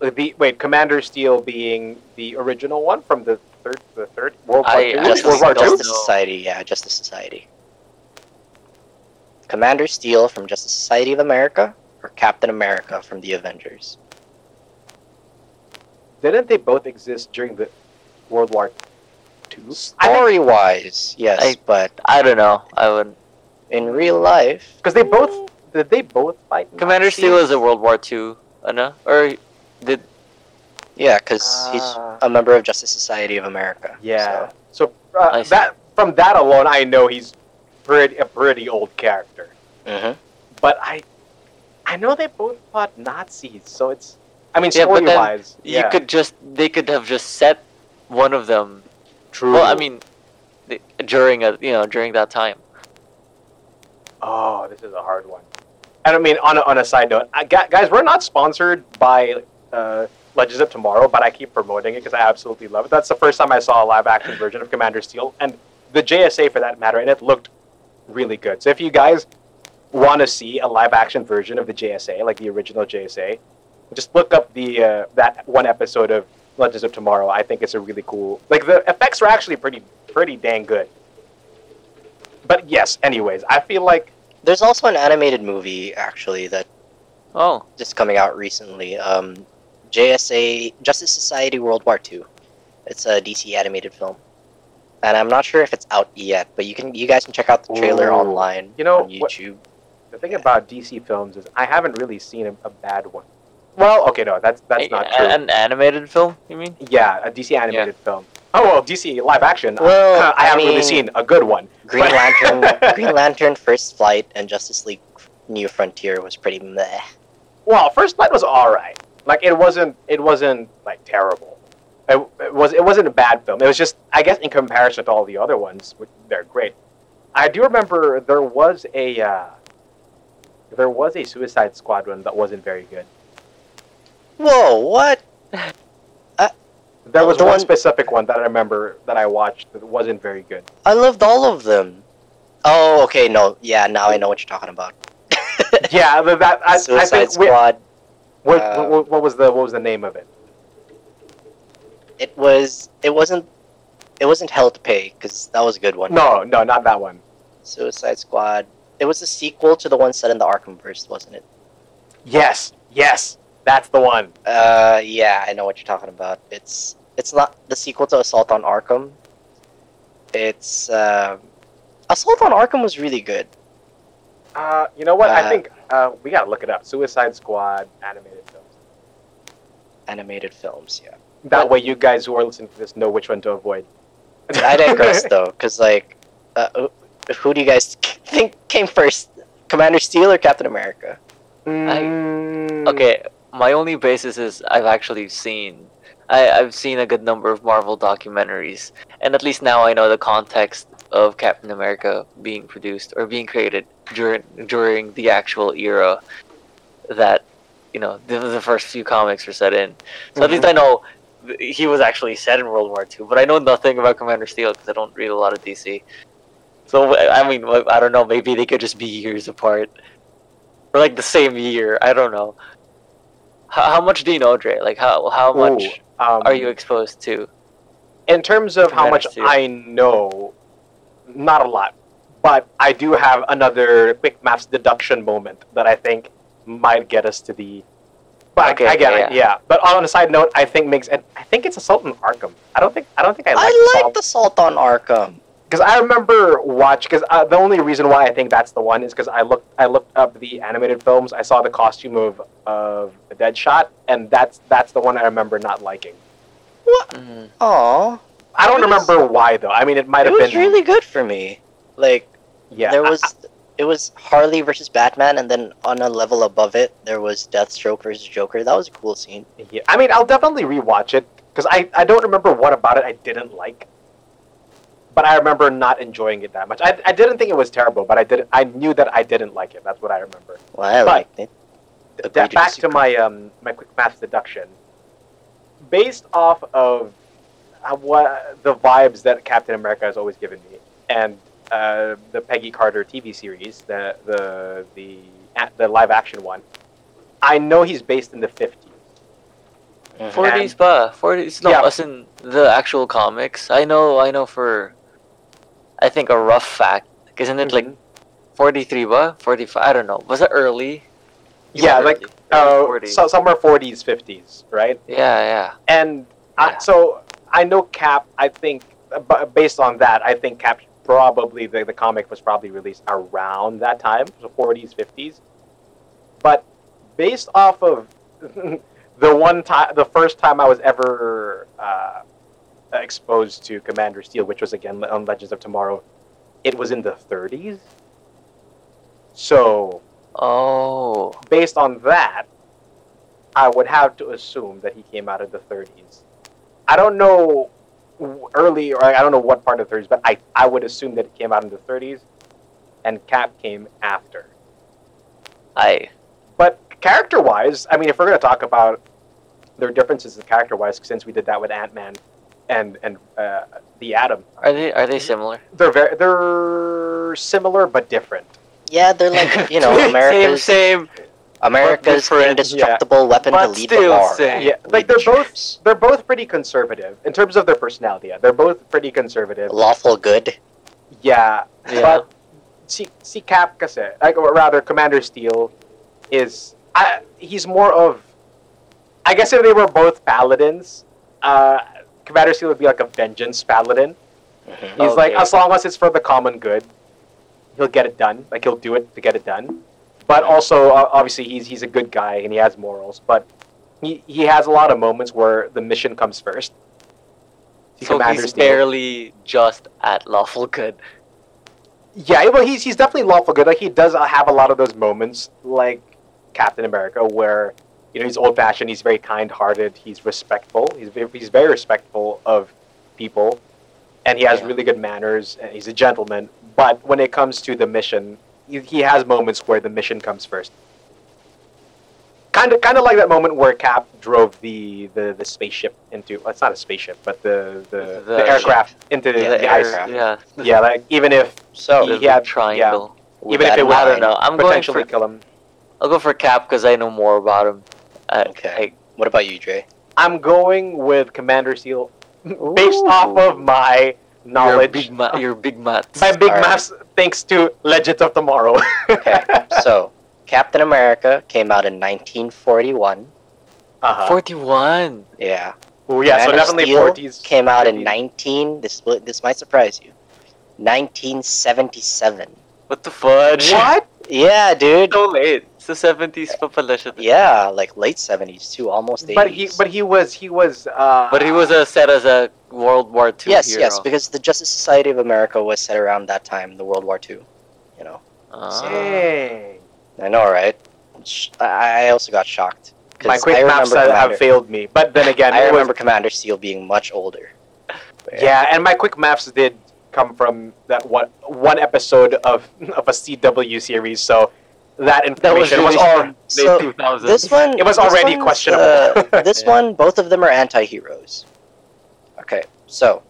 Uh, the, wait, Commander Steel being the original one from the third, the third World War I- II. Justice, World War II. Justice. Society, yeah, Justice Society. Commander Steel from Justice Society of America, or Captain America from the Avengers. Didn't they both exist during the World War II? Story wise, yes, I- but I don't know. I would. in real life, Because they both did they both fight? Commander Nazis? Steel is a World War II, uh, no? Or did yeah, because he's Ah. a member of Justice Society of America. Yeah. so- So, uh, that from that alone, I know he's pretty a pretty old character. Mhm. But I, I know they both fought Nazis, so it's. I mean, Yeah, story wise, you could just they could have just set one of them. True. Well, I mean, during a you know during that time. Oh, this is a hard one. And I mean, on a, on a side note, I, guys, we're not sponsored by uh, Legends of Tomorrow, but I keep promoting it because I absolutely love it. That's the first time I saw a live action version of Commander Steel, and the JSA for that matter, and it looked really good. So if you guys want to see a live action version of the JSA, like the original JSA, just look up the uh, that one episode of Legends of Tomorrow. I think it's a really cool. Like the effects are actually pretty pretty dang good. But yes, anyways, I feel like There's also an animated movie actually that Oh, just coming out recently. Um, JSA Justice Society World War II. It's a DC animated film, and I'm not sure if it's out yet, but you can you guys can check out the trailer Ooh. online You know, on what- YouTube. The thing about DC films is I haven't really seen a, a bad one. Well, okay, no, that's that's a- not true. An animated film, you mean? yeah, a DC animated film. Oh well, DC live action. Well, I, I haven't really seen a good one. Green But- Lantern, Green Lantern First Flight, and Justice League New Frontier was pretty meh. Well, First Flight was all right. Like it wasn't it wasn't like terrible. It, it was it wasn't a bad film. It was just I guess in comparison to all the other ones, which- they're great. I do remember there was a uh, there was a Suicide Squad one that wasn't very good. Whoa, what? There was The one one- specific one that I remember that I watched that wasn't very good. I loved all of them. Oh, okay, no, yeah, now I know what you're talking about. yeah, the- that I, I Suicide think we, Squad. what, uh, what, what was the what was the name of it? It was. It wasn't. It wasn't Hell to Pay because that was a good one. No, no, not that one. Suicide Squad. It was a sequel to the one set in the Arkhamverse, wasn't it? Yes, yes, that's the one. Uh, yeah, I know what you're talking about. It's it's not the sequel to Assault on Arkham. It's um Assault on Arkham was really good. Uh, you know what? I Uh, think uh, we gotta look it up. Suicide Squad animated films. Animated films, yeah. That way, you guys who are listening to this know which one to avoid. I digress though, because like, uh, who- who do you guys think came first, Commander Steel or Captain America? Mm, Okay, my only basis is I've actually seen. I, I've seen a good number of Marvel documentaries, and at least now I know the context of Captain America being produced or being created during during the actual era that you know the, the first few comics were set in. So at least mm-hmm. I know he was actually set in World War II, but I know nothing about Commander Steel because I don't read a lot of DC. So I mean, I don't know. Maybe they could just be years apart, or like the same year. I don't know. How, how much do you know, Dre? Like how how much um, are you exposed to? in terms of how much Commander I know, not a lot, but I do have another quick maths deduction moment that I think might get us to the. But Okay, I, I get yeah, it, yeah. But on a side note, I think makes and I think it's Assault on Arkham. I don't think I don't think I like I Assault like the Salt on Arkham. Because I remember watch because uh, the only reason why I think that's the one is because I looked I looked up the animated films. I saw the costume of of the Deadshot, and that's that's the one I remember not liking. Mhm. Aw, I don't It was- remember why though. I mean, it might have been. it have was been really good for me. Like yeah. there I- was, it was Harley versus Batman, and then on a level above it, there was Deathstroke versus Joker. That was a cool scene. Yeah, I mean, I'll definitely rewatch it because I, I don't remember what about it I didn't like, but I remember not enjoying it that much. I, I didn't think it was terrible, but I didn't. I knew that I didn't like it. That's what I remember. Well, I But- liked it. Agree That- to back to my um my quick math deduction. Based off of uh, what the vibes that Captain America has always given me, and uh, the Peggy Carter TV series, the the the the live action one, I know he's based in the fifties. Mhm. 40s ba? 40s no, Yeah. as in the actual comics. I know I know for I think a rough fact. Isn't it like 43 ba? 45? I don't know. Was it early? Yeah, like Early uh, 40s. so, somewhere 40s, 50s, right? Yeah, yeah. And I, so I know Cap. I think, based on that, I think Cap probably the, the comic was probably released around that time, so 40s, 50s. But based off of the one time, the first time I was ever uh, exposed to Commander Steel, which was again on Legends of Tomorrow, it was in the 30s. So Oh. based on that, I would have to assume that he came out of the 30s. I don't know early, or I don't know what part of the 30s, but I, I would assume that it came out in the 30s, and Cap came after. I But character wise, I mean, if we're going to talk about their differences in character wise, since we did that with Ant Man and and uh, the Atom, are they are they similar? they're very they're similar but different. Yeah, they're like you know same, America's same. America's different, indestructible weapon to But lead the still war. same. Yeah, Lead like they're both troops. they're both pretty conservative in terms of their personality. Yeah, they're both pretty conservative. lawful good. Yeah, Yeah. but si, si Cap kasi, like, or rather Commander Steel is I, he's more of I guess if they were both paladins, uh, Commander Steel would be like a vengeance paladin. Mhm. He's like as long as it's for the common good, he'll get it done. Like he'll do it to get it done. But also uh, obviously he's he's a good guy and he has morals, but he, he has a lot of moments where the mission comes first. So Commander he's Steel. barely just at lawful good. Yeah, well, he's he's definitely lawful good. Like he does have a lot of those moments, like Captain America, where you know he's old fashioned, he's very kind hearted, he's respectful, he's very, he's very respectful of people, and he has Yeah. really good manners, and he's a gentleman. But when it comes to the mission, he, he has moments where the mission comes first. Kind of, kind of like that moment where Cap drove the, the, the spaceship into. Well, it's not a spaceship, but the the, the, The- aircraft into the, Yeah, the the ice. aircraft. Yeah. Yeah, like even if So The He had- triangle. with even if it in was- I don't know. I'm going potentially for kill him. I'll go for Cap because I know more about him. Uh, Okay. What about you, Dre? I'm going with Commander Steel based off of my Your knowledge. big, ma- your big maths. my big Alright. maths thanks to Legends of Tomorrow. Okay, so Captain America came out in 1941. uh-huh. 41. Yeah. Ooh, yeah, so Man of definitely Steel 40s. Came out in 19. This will- this might surprise you. 1977. What the fudge? What? Yeah, dude. so late. It's the 70s pa pala siya. Yeah, like late 70s too, almost 80s. But he, but he was, he was. Uh, But he was uh, set as a World War II yes, hero. yes, because the Justice Society of America was set around that time, the World War II. You know, Ah. Dang. I know, right? I I also got shocked. My quick maps have, Commander, have failed me. But then again, I it was- remember Commander Steel being much older. But Yeah, and my quick maps did come from that one one episode of of a CW series, so that That was information was, really all. late So, 2000s. This one. It was this already questionable. uh, this Yeah. one, both of them are anti-heroes. Okay, so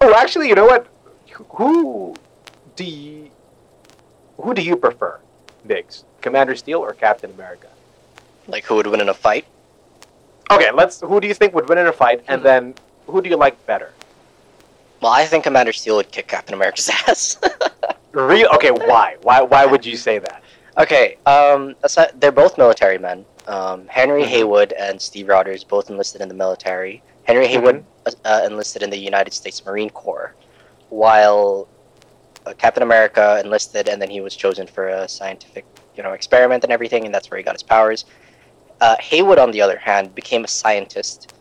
Oh, actually, you know what? Who do you, who do you prefer, Migs? Commander Steel or Captain America? like who would win in a fight? Okay, let's. Who do you think would win in a fight, and then who do you like better? Well, I think Commander Steel would kick Captain America's ass. Real? Okay, why? Why? Why would you say that? Okay, um, aside, they're both military men. Um, Henry Mhm. Heywood and Steve Rogers both enlisted in the military. Henry Heywood uh, enlisted in the United States Marine Corps, while uh, Captain America enlisted, and then he was chosen for a scientific, you know, experiment and everything, and that's where he got his powers. Uh, Heywood, on the other hand, became a scientist.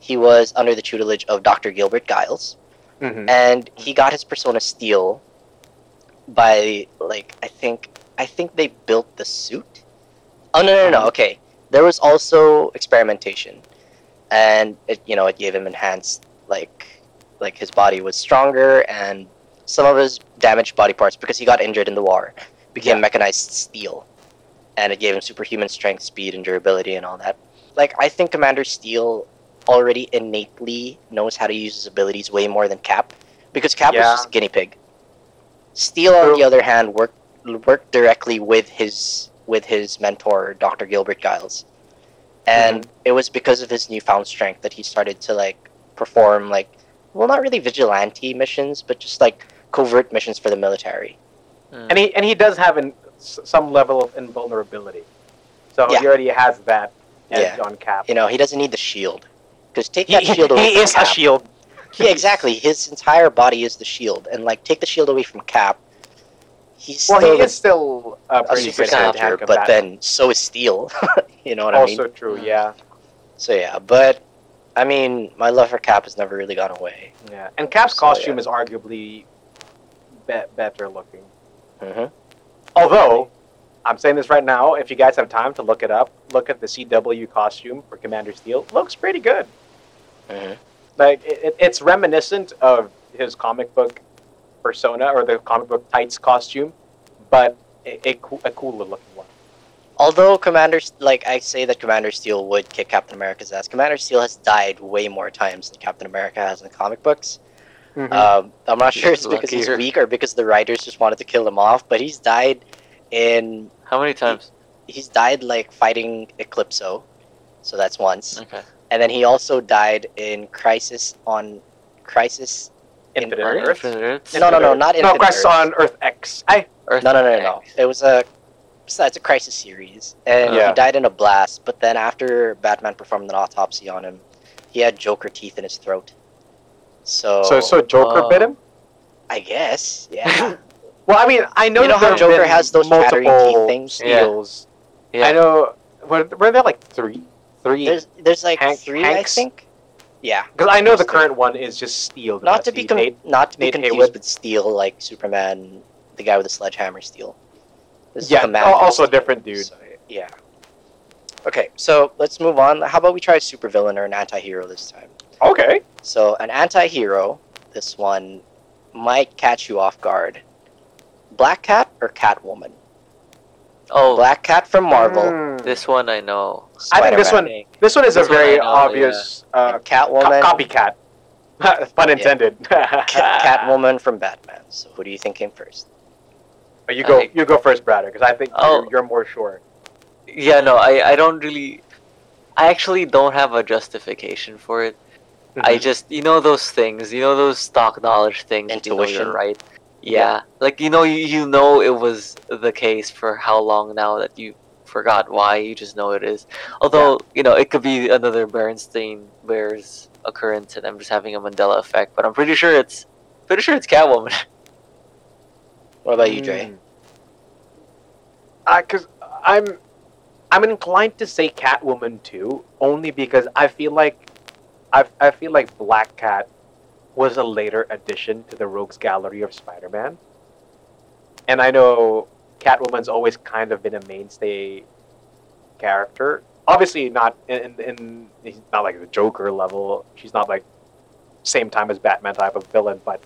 He was under the tutelage of Dr. Gilbert Giles, Mhm. and he got his persona Steel by like I think I think they built the suit. Oh no no no, no. Um, okay. There was also experimentation, and it you know it gave him enhanced like like his body was stronger and some of his damaged body parts because he got injured in the war became Yeah. mechanized steel, and it gave him superhuman strength, speed, and durability and all that. Like I think Commander Steel already innately knows how to use his abilities way more than Cap because Cap Yeah. was just a guinea pig. Steel, on the other hand, worked worked directly with his with his mentor, Dr. Gilbert Giles, and Mm-hmm. it was because of his newfound strength that he started to like perform like well, not really vigilante missions, but just like covert missions for the military. and he and he does have an, some level of invulnerability, so Yeah. he already has that edge Yeah. on Cap. You know, he doesn't need the shield because take He, that shield away. he from is a shield. Yeah, exactly. His entire body is the shield, and like take the shield away from Cap. He's Well, still he is still a a pretty super soldier, but then so is Steel. you know what I mean? also true. Yeah, So yeah, but I mean, my love for Cap has never really gone away. yeah. And Cap's So, costume yeah. is arguably be- better looking. hmm Although, I'm saying this right now, if you guys have time to look it up, look at the CW costume for Commander Steel. Looks pretty good. hmm Like it- it's reminiscent of his comic book persona or the comic book tights costume, but a, a, cool, a cooler looking one. Although Commander, like I say that Commander Steel would kick Captain America's ass, Commander Steel has died way more times than Captain America has in the comic books. Um, I'm not sure it's because he's weak or because the writers just wanted to kill him off, but he's died in How many times? he's died like fighting Eclipso, so that's once, Okay. and then he also died in Crisis on Crisis. In Infinite on Earth? Infinite Earths? No, no, no, not no, Crisis Earth. on Earth X. I Earth No, no, no, no, no. It was a it's a Crisis series, and Yeah. he died in a blast. But then after Batman performed an autopsy on him, he had Joker teeth in his throat. So, so so Joker Oh. bit him. I guess, yeah. Well, I mean, I know You know how Joker has those chattering multiple teeth things? Yeah. Yeah. I know. Were, were there like three? Three? there's there's like Hank- three, Hanks? I think. Yeah, Because I know the current one is just Steel. not to be com- not to be Nate confused Heywood. with Steel, like Superman, the guy with the sledgehammer Steel. This is Yeah, al- also a different dude. So, yeah. Okay, so let's move on. How about we try a supervillain or an anti-hero this time? Okay. So an anti-hero, this one might catch you off guard. Black Cat or Catwoman? Oh, Black Cat from Marvel. Hmm. this one I know. I think this one. This one is This a very know, obvious uh, And Catwoman. co- copycat. Pun intended. Cat- Catwoman from Batman. So who do you think came first? Oh, you go. I- You go first, Brad, because I think Oh. you're, you're more sure. Yeah, no, I, I don't really. I actually don't have a justification for it. I Mhm. just, you know, those things, you know, those stock knowledge things. You know Intuition. you're right. Yeah, like you know, you, you know it was the case for how long now that you forgot why. You just know it is. Although you know, it could be another Bernstein Bears occurrence, and I'm just having a Mandela effect. But I'm pretty sure it's, pretty sure it's Catwoman. What about you, Jay? Mm. Uh, cause I'm, I'm inclined to say Catwoman too, only because I feel like, I I feel like Black Cat was a later addition to the Rogues Gallery of Spider-Man, and I know Catwoman's always kind of been a mainstay character. Obviously, not in, in, in not like the Joker level. She's not like same time as Batman type of villain, but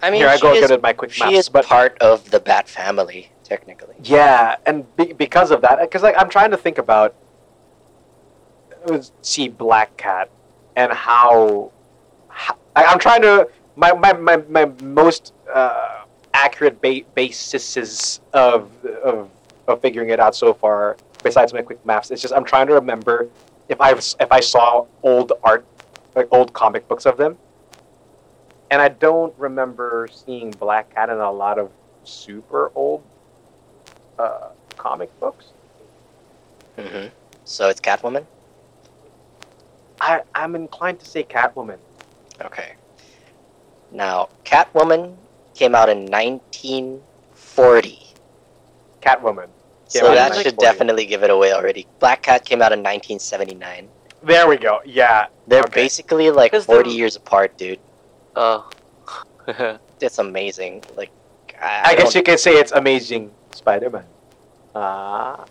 I mean, here I go is, at my quick she maths, is but part of the Bat family, technically. Yeah, and be- because of that, because like I'm trying to think about, uh, see Black Cat, and how, I'm trying to my my my, my most uh, accurate ba- basis of, of of figuring it out so far, besides my quick maths, it's just I'm trying to remember if I if I saw old art, like old comic books of them, and I don't remember seeing Black Cat in a lot of super old uh, comic books. Mm-hmm. So it's Catwoman. I I'm inclined to say Catwoman. Okay. Now, Catwoman came out in 1940. Catwoman. Came so out in that should definitely give it away already. Black Cat came out in 1979. There we go. Yeah. They're Okay. basically like 40 they're- years apart, dude. Oh. It's amazing. Like, I, I, guess you can say it's Amazing Spider-Man. Ah.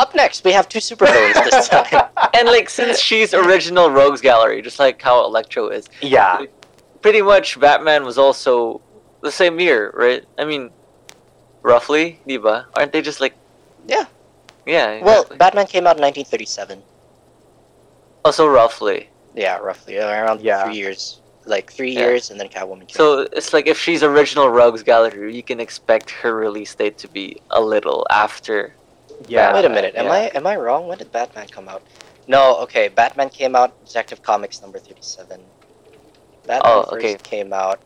Up next, we have two supervillains this time. and like since she's original Rogues Gallery, just like how Electro is, yeah. pretty much Batman was also the same year, right? I mean, roughly, diba? Aren't they just like? Yeah. Yeah. Well. Batman came out in 1937. also roughly. Yeah, roughly around Yeah. three years. Like three Yeah. years, and then Catwoman. Came So it's like if she's original Rogues Gallery, you can expect her release date to be a little after. Yeah. Wait a minute. Am yeah. I am I wrong? When did Batman come out? No. Okay. Batman came out. Detective Comics number thirty-seven. Batman Oh, first okay. came out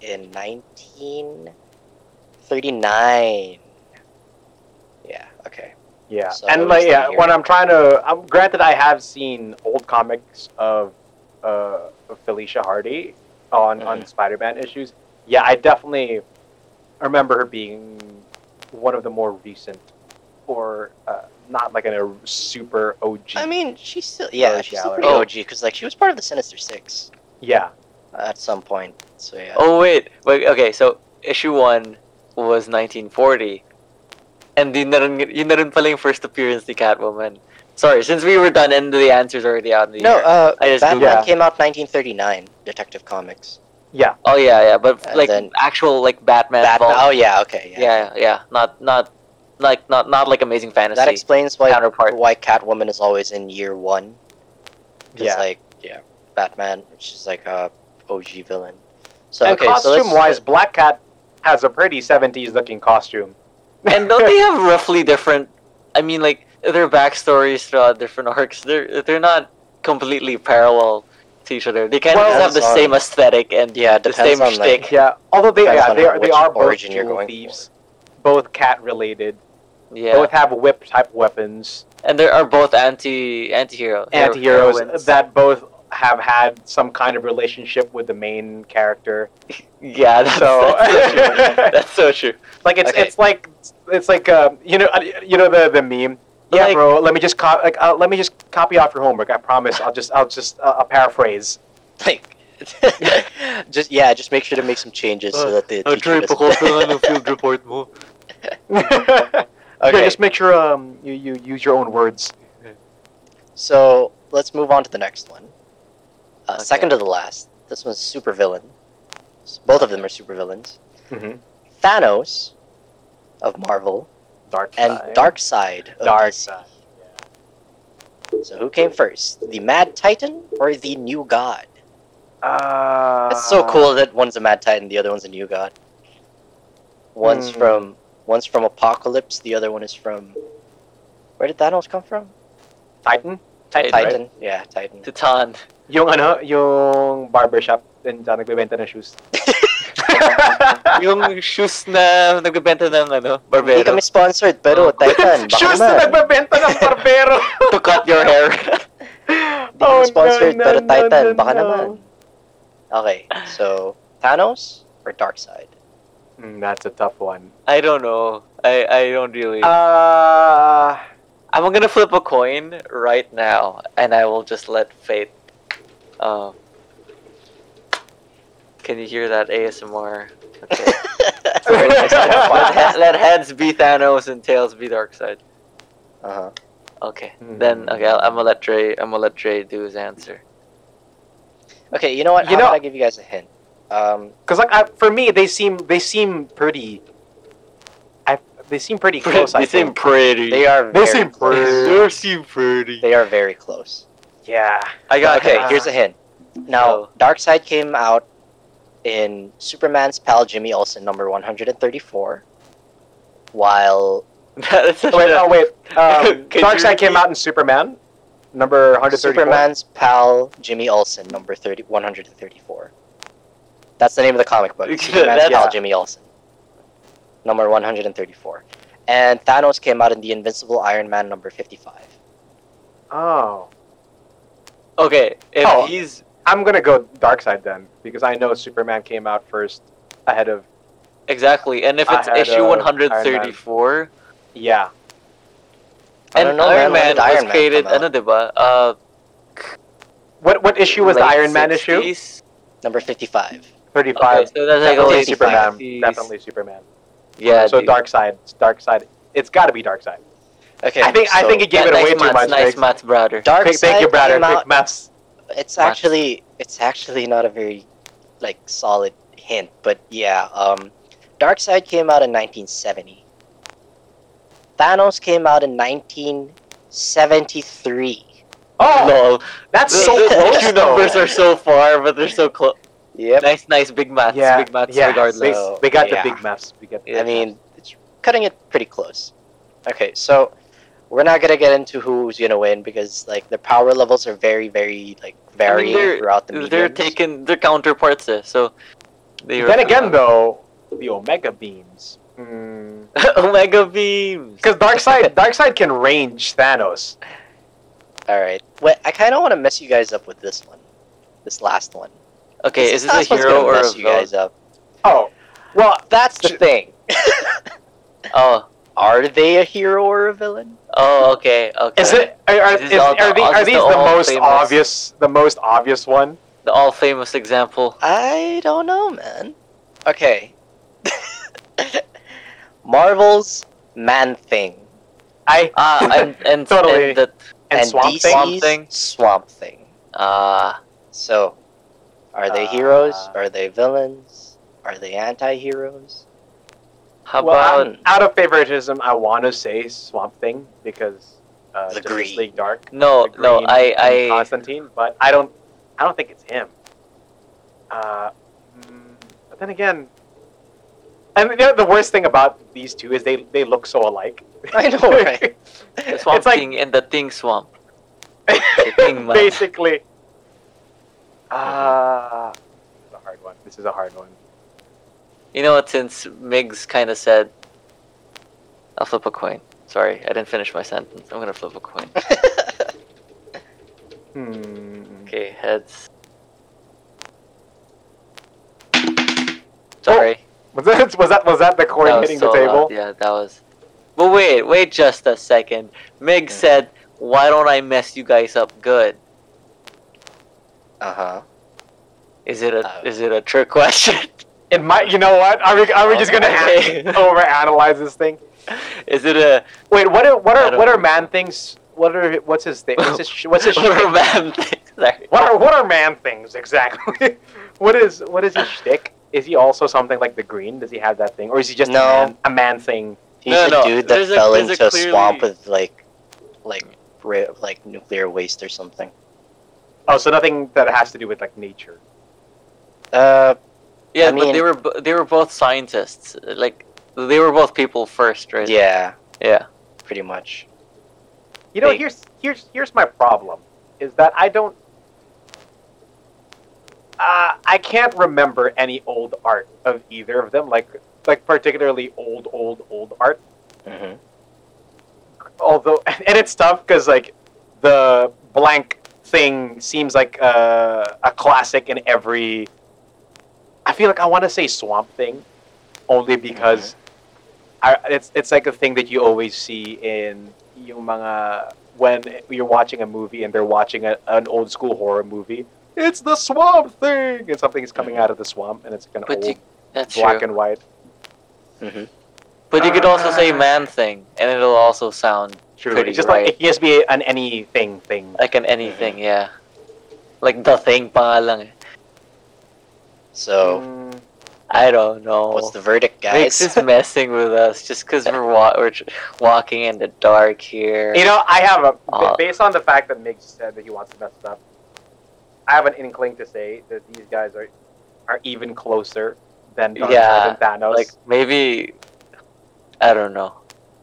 in nineteen thirty-nine. Yeah. Okay. Yeah, So and like yeah, when I'm trying to, I'm granted I have seen old comics of uh of Felicia Hardy on on Mhm. Spider-Man issues. Yeah, I definitely remember her being one of the more recent, or uh, not like a super OG. I mean, she's still yeah, she's still Gallery. pretty Oh. OG because like she was part of the Sinister Six yeah, at some point. So yeah. Oh wait, wait. Okay, so issue one was 1940, and yun na rin, yun na rin pala yung first appearance ni Catwoman. Sorry, since we were done and the answer's already out in the no, air. uh, I just Batman Googled. came out 1939. Detective Comics. yeah, Oh yeah, yeah, but And like then- actual like Batman. Batman. Vault- Oh yeah. Okay. Yeah. yeah, yeah, not not like not not like Amazing Fantasy. That explains why counterpart. why Catwoman is always in year one. Yeah. like yeah, Batman, which is like a OG villain. So and okay, so let's- costume-wise, Black Cat has a pretty '70s looking costume. and don't they have roughly different? I mean, like their backstories throughout different arcs. They're they're not completely parallel to each other. They kind of Well, just have the depends uh, same aesthetic and yeah, the same on like. Yeah, although they Depends yeah they are they are both origin you're going thieves, both cat related. Yeah, Both have whip type weapons. and there are both anti anti-hero anti-heroes heroines. that both have had some kind of relationship with the main character. yeah, that's, So- that's so true. That's so true. Like it's Okay. it's like it's like um, you know uh, you know the the meme. Yeah, Like- bro. Let me just co- like uh, let me just copy off your homework. I promise. I'll just I'll just uh, I'll paraphrase. like just yeah, just make sure to make some changes so that the teacher doesn't- field report mo. Yeah, Okay, just make sure um you, you use your own words. so let's move on to the next one. Uh, Okay. Second to the last. This one's super villain. Both of them are super villains. Mm-hmm. Thanos of Marvel Dark and Darkseid. Of Darkseid. So who came first, the Mad Titan or the New God? Uh, It's so cool that one's a Mad Titan, the other one's a New God. One's Hmm. from one's from Apocalypse, the other one is from. Where did Thanos come from? Titan. Titan, Titan. right? Yeah, Titan. Titan. Yung ano, yung barbershop din sa nagbebenta ng shoes. yung shoes na nagbebenta ng ano, Hindi barbero kami sponsored, pero Oh. Titan, baka shoes na nagbebenta ng barbero. to cut your hair. Hindi kami sponsored, no, pero no, Titan, no, baka no. naman. Okay, so Thanos or Darkseid? Mm, that's a tough one. I don't know. I I don't really. Uh, I'm gonna flip a coin right now, and I will just let fate. Um. Can you hear that ASMR? Okay. Let, let heads be Thanos and tails be Darkseid. uh-huh. Okay. Then okay, I'll, I'm gonna let Dre. I'm gonna let Dre do his answer. Okay, you know what? You How know- about I give you guys a hint? Um, cause like I, for me, they seem they seem pretty. I they seem pretty close. I think. pretty. they are They very seem close. pretty. They seem pretty. They are very close. Yeah. I got okay, uh, here's a hint. Now, Oh. Darkseid came out in Superman's pal Jimmy Olsen number 134, while Wait, a- oh wait. Um, Could you Darkseid came out in Superman, number 134. Superman's pal Jimmy Olsen number 30, 134. That's the name of the comic book. Superman's That's- pal Jimmy Olsen. Number 134. And Thanos came out in the Invincible Iron Man number 55. Oh. Okay, if Oh. he's I'm gonna go Darkseid then, because I know Superman came out first ahead of exactly, and if it's issue 134, yeah. I and don't know, Iron man. When Man did Iron was Man created, come out? ano, diba? Uh, What what issue was the Iron Man issue? Number 55. Thirty Okay, so that's like a Definitely Superman. 60s. Definitely Superman. Yeah. so dude. Darkseid. Dark Side. It's got to be Darkseid. Okay. I think I think it gave it nice away too maths, much. Nice Riggs. maths, brother. Dark Thank, thank you, brother. came out- maths. It's actually it's actually not a very like solid hint, but yeah, um Darkseid came out in 1970. Thanos came out in 1973. Oh, no, that's the, so the close. issue though. numbers are so far, but they're so close. Yep. Nice, nice, big maths, Yeah, big maths, yeah. regardless. We, So, we got yeah. the big maths. We got. Yeah. I mean, it's cutting it pretty close. Okay, so we're not gonna get into who's gonna win because like the power levels are very, very like varying they're- throughout the they're taking their counterparts, eh, so. They then again, though, the Omega beams. Hmm. Omega beams. Because Darkseid, Darkseid can range Thanos. All right. Wait, I kind of want to mess you guys up with this one, this last one. Okay, is this a hero or a you villain? guys up? Oh, well, That's the J- thing. Oh, Are they a hero or a villain? oh, okay, okay. is it? Are, are, is is- all are, the- are these the the most famous- obvious? The most obvious one? the all famous example? I don't know, man. Okay. Marvel's Man Thing I Ah, and and Totally. and the and, and Swamp DC's Thing. Swamp Thing? Swamp Thing. ah, So, are they Uh, heroes? Are they villains? Are they anti-heroes? how Well, about out, out of favoritism, I want to say Swamp Thing because uh, The Justice green. League Dark. no, the no? I I Constantine, but I don't, I don't think it's him. Uh, mm, but then again, and you know, the worst thing about these two is they they look so alike. I know, right? the swamp it's like thing and the thing swamp. thing basically. Ah, this is a hard one. This is a hard one. You know what? Since Migs kind of said, I'll flip a coin. Sorry, I didn't finish my sentence. I'm gonna flip a coin. Hmm. Okay, heads. Sorry. Was that was that was that the coin that hitting so the table? loud. Yeah, that was. But wait, wait just a second. Mig said, "Why don't I mess you guys up good?" Uh huh. Is it a Uh, is it a trick question? It might. You know what? Are we are we just gonna Okay. overanalyze this thing? is it a Wait, what are what are don't what are man things? What are what's his thing? What's his sh- what's his what a shtick? man thing? Sorry. What are what are man things exactly? what is what is his shtick? Is he also something like the green? Does he have that thing, or is he just No. a, man, a man thing? He's No, a no, dude that there's a- fell a into a swamp with like, like, ri- like nuclear waste or something. Oh, so nothing that has to do with like nature. Uh, Yeah, I but they were bo- they were both scientists. Like they were both people first, right? yeah, Yeah. pretty much. You know, Hey. here's here's here's my problem, is that I don't. Uh, I can't remember any old art of either of them, like like particularly old, old, old art. hmm Although, and it's tough because like the blank thing seems like uh, a classic in every. I feel like I want to say Swamp Thing, only because I, it's it's like a thing that you always see in yung mga when you're watching a movie and they're watching a, an old school horror movie. It's the Swamp Thing, and something is coming out of the swamp, and it's kind of But old, you, that's black true. and white. hmm But you could also say man thing, and it'll also sound True. Pretty it's just right. like it can just be an anything thing. like an anything, yeah. Like the thing pa lang. So, Mm, I don't know. what's the verdict, guys? guys? is messing with us just because we're, wa- we're tr- walking in the dark here. You know, I have a Uh, based on the fact that Migs said that he wants to mess it up. I have an inkling to say that these guys are are even closer than Yeah, Thanos. like maybe I don't know.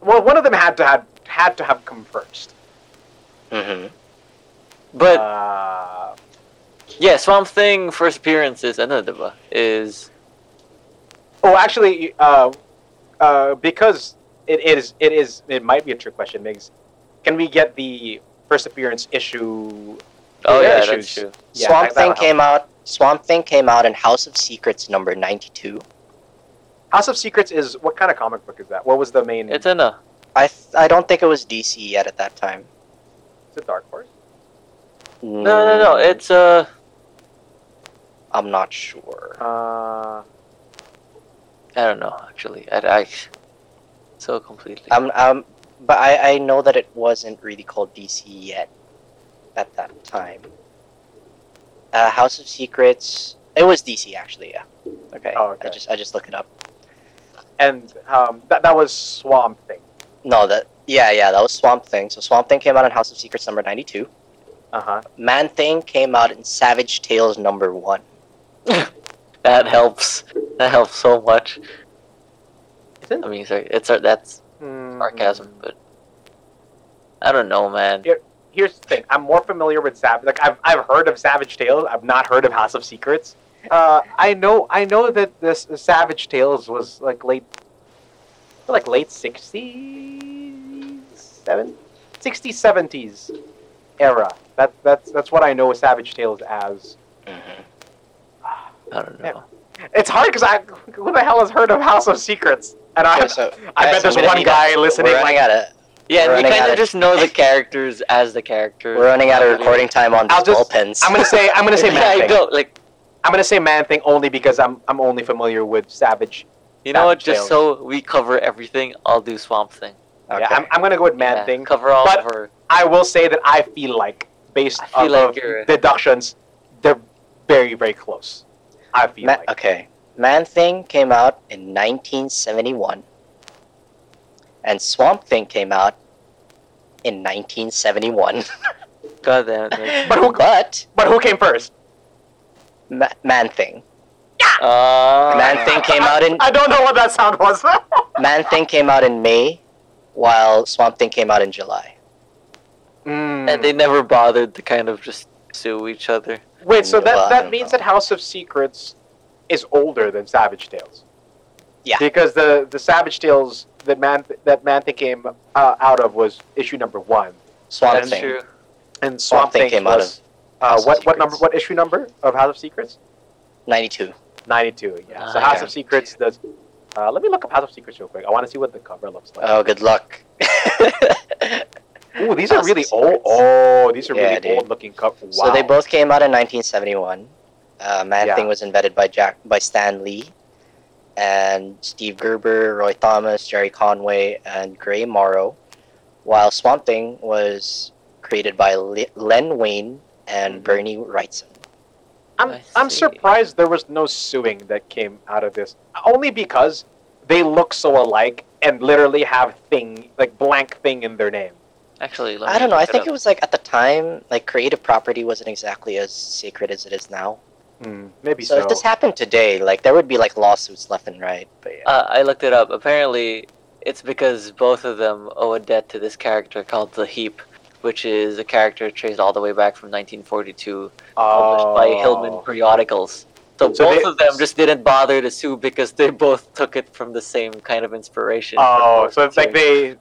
well, one of them had to have had to have come first. hmm But uh, Yeah, Swamp Thing first appearance is another diba? Is Oh, actually, uh, uh, because it is, it is, it might be a trick question, Migs. Can we get the first appearance issue? oh Yeah, yeah, issues. that's true. Yeah, Swamp that- Thing came out. Swamp Thing came out in House of Secrets number ninety-two. House of Secrets is what kind of comic book is that? What was the main? It's ano. I th- I don't think it was DC yet at that time. Is it Dark Horse? No, no, no. Mm, It's uh. I'm not sure. Uh, I don't know actually. I, I so completely. Um, um, but I, I know that it wasn't really called DC yet at that time. Uh, House of Secrets. It was DC actually. Yeah. Okay. Oh, okay. I just I just look it up. and um, that that was Swamp Thing. No, that yeah yeah that was Swamp Thing. So Swamp Thing came out in House of Secrets number ninety two. Uh huh. Man Thing came out in Savage Tales number one. that helps. That helps so much. Isn't- I mean, sorry, it's that's Mm, sarcasm, but I don't know, man. Yeah. Here's the thing. I'm more familiar with Savage. Like I've I've heard of Savage Tales. I've not heard of House of Secrets. Uh, I know I know that this Savage Tales was like late, like late sixties, seven, 60s, 70s era. That that's that's what I know Savage Tales as. Mm-hmm. I don't know. It's hard because I who the hell has heard of House of Secrets? And I Okay, so, I guys, bet there's one guy a- listening We're running like out of Yeah, We're and you kind of of- just know the characters as the characters. we're running out of recording time on I'll these ball just- pens. I'm gonna say I'm gonna say yeah, man I thing. go like I'm gonna say man thing only because I'm I'm only familiar with Savage. You know what? Just so we cover everything, I'll do Swamp Thing. okay. Yeah, I'm, I'm gonna go with man Yeah, thing. Cover all But- of her. I will say that I feel like based I feel off like you're- of deductions, they're very very close. I feel Ma- like. okay. Man Thing came out in 1971, and Swamp Thing came out in 1971. God damn it. But who- but But who came first? Ma- Man Thing, Uh, Man Thing came out in I don't know what that sound was. Man Thing came out in May, while Swamp Thing came out in July. Mm. And they never bothered to kind of just sue each other. Wait, so that I that means know. that House of Secrets is older than Savage Tales. Yeah. Because the the Savage Tales that man that Man Thing came uh, out of was issue number one, Swamp That's Thing. true. and Swamp Swamp, Thing Thing came out was, of uh, House of what what number what issue number of House of Secrets? Ninety two. Yeah. so Ah, House okay. of Secrets does. Uh, let me look up House of Secrets real quick. I want to see what the cover looks like. Oh, good luck. Ooh, these are House of really old. Oh, these are Yeah, really dude. old looking covers. Wow. So they both came out in 1971. Uh, Man Yeah. Thing was invented by Jack by Stan Lee, and Steve Gerber, Roy Thomas, Gerry Conway, and Gray Morrow. While Swamp Thing was created by Le- Len Wein and Mhm. Bernie Wrightson. I'm I I'm surprised there was no suing that came out of this. Only because they look so alike and literally have thing like blank thing in their name. Actually, let I don't know. I think up. it was like at the time, like creative property wasn't exactly as sacred as it is now. Hmm, maybe So, so. if this happened today, like there would be like lawsuits left and right. But yeah. Uh, I looked it up. Apparently, it's because both of them owe a debt to this character called the Heap, which is a character traced all the way back from 1942, published by Hillman Oh. Periodicals. So, So both they- of them just didn't bother to sue because they both took it from the same kind of inspiration. Oh, so it's like they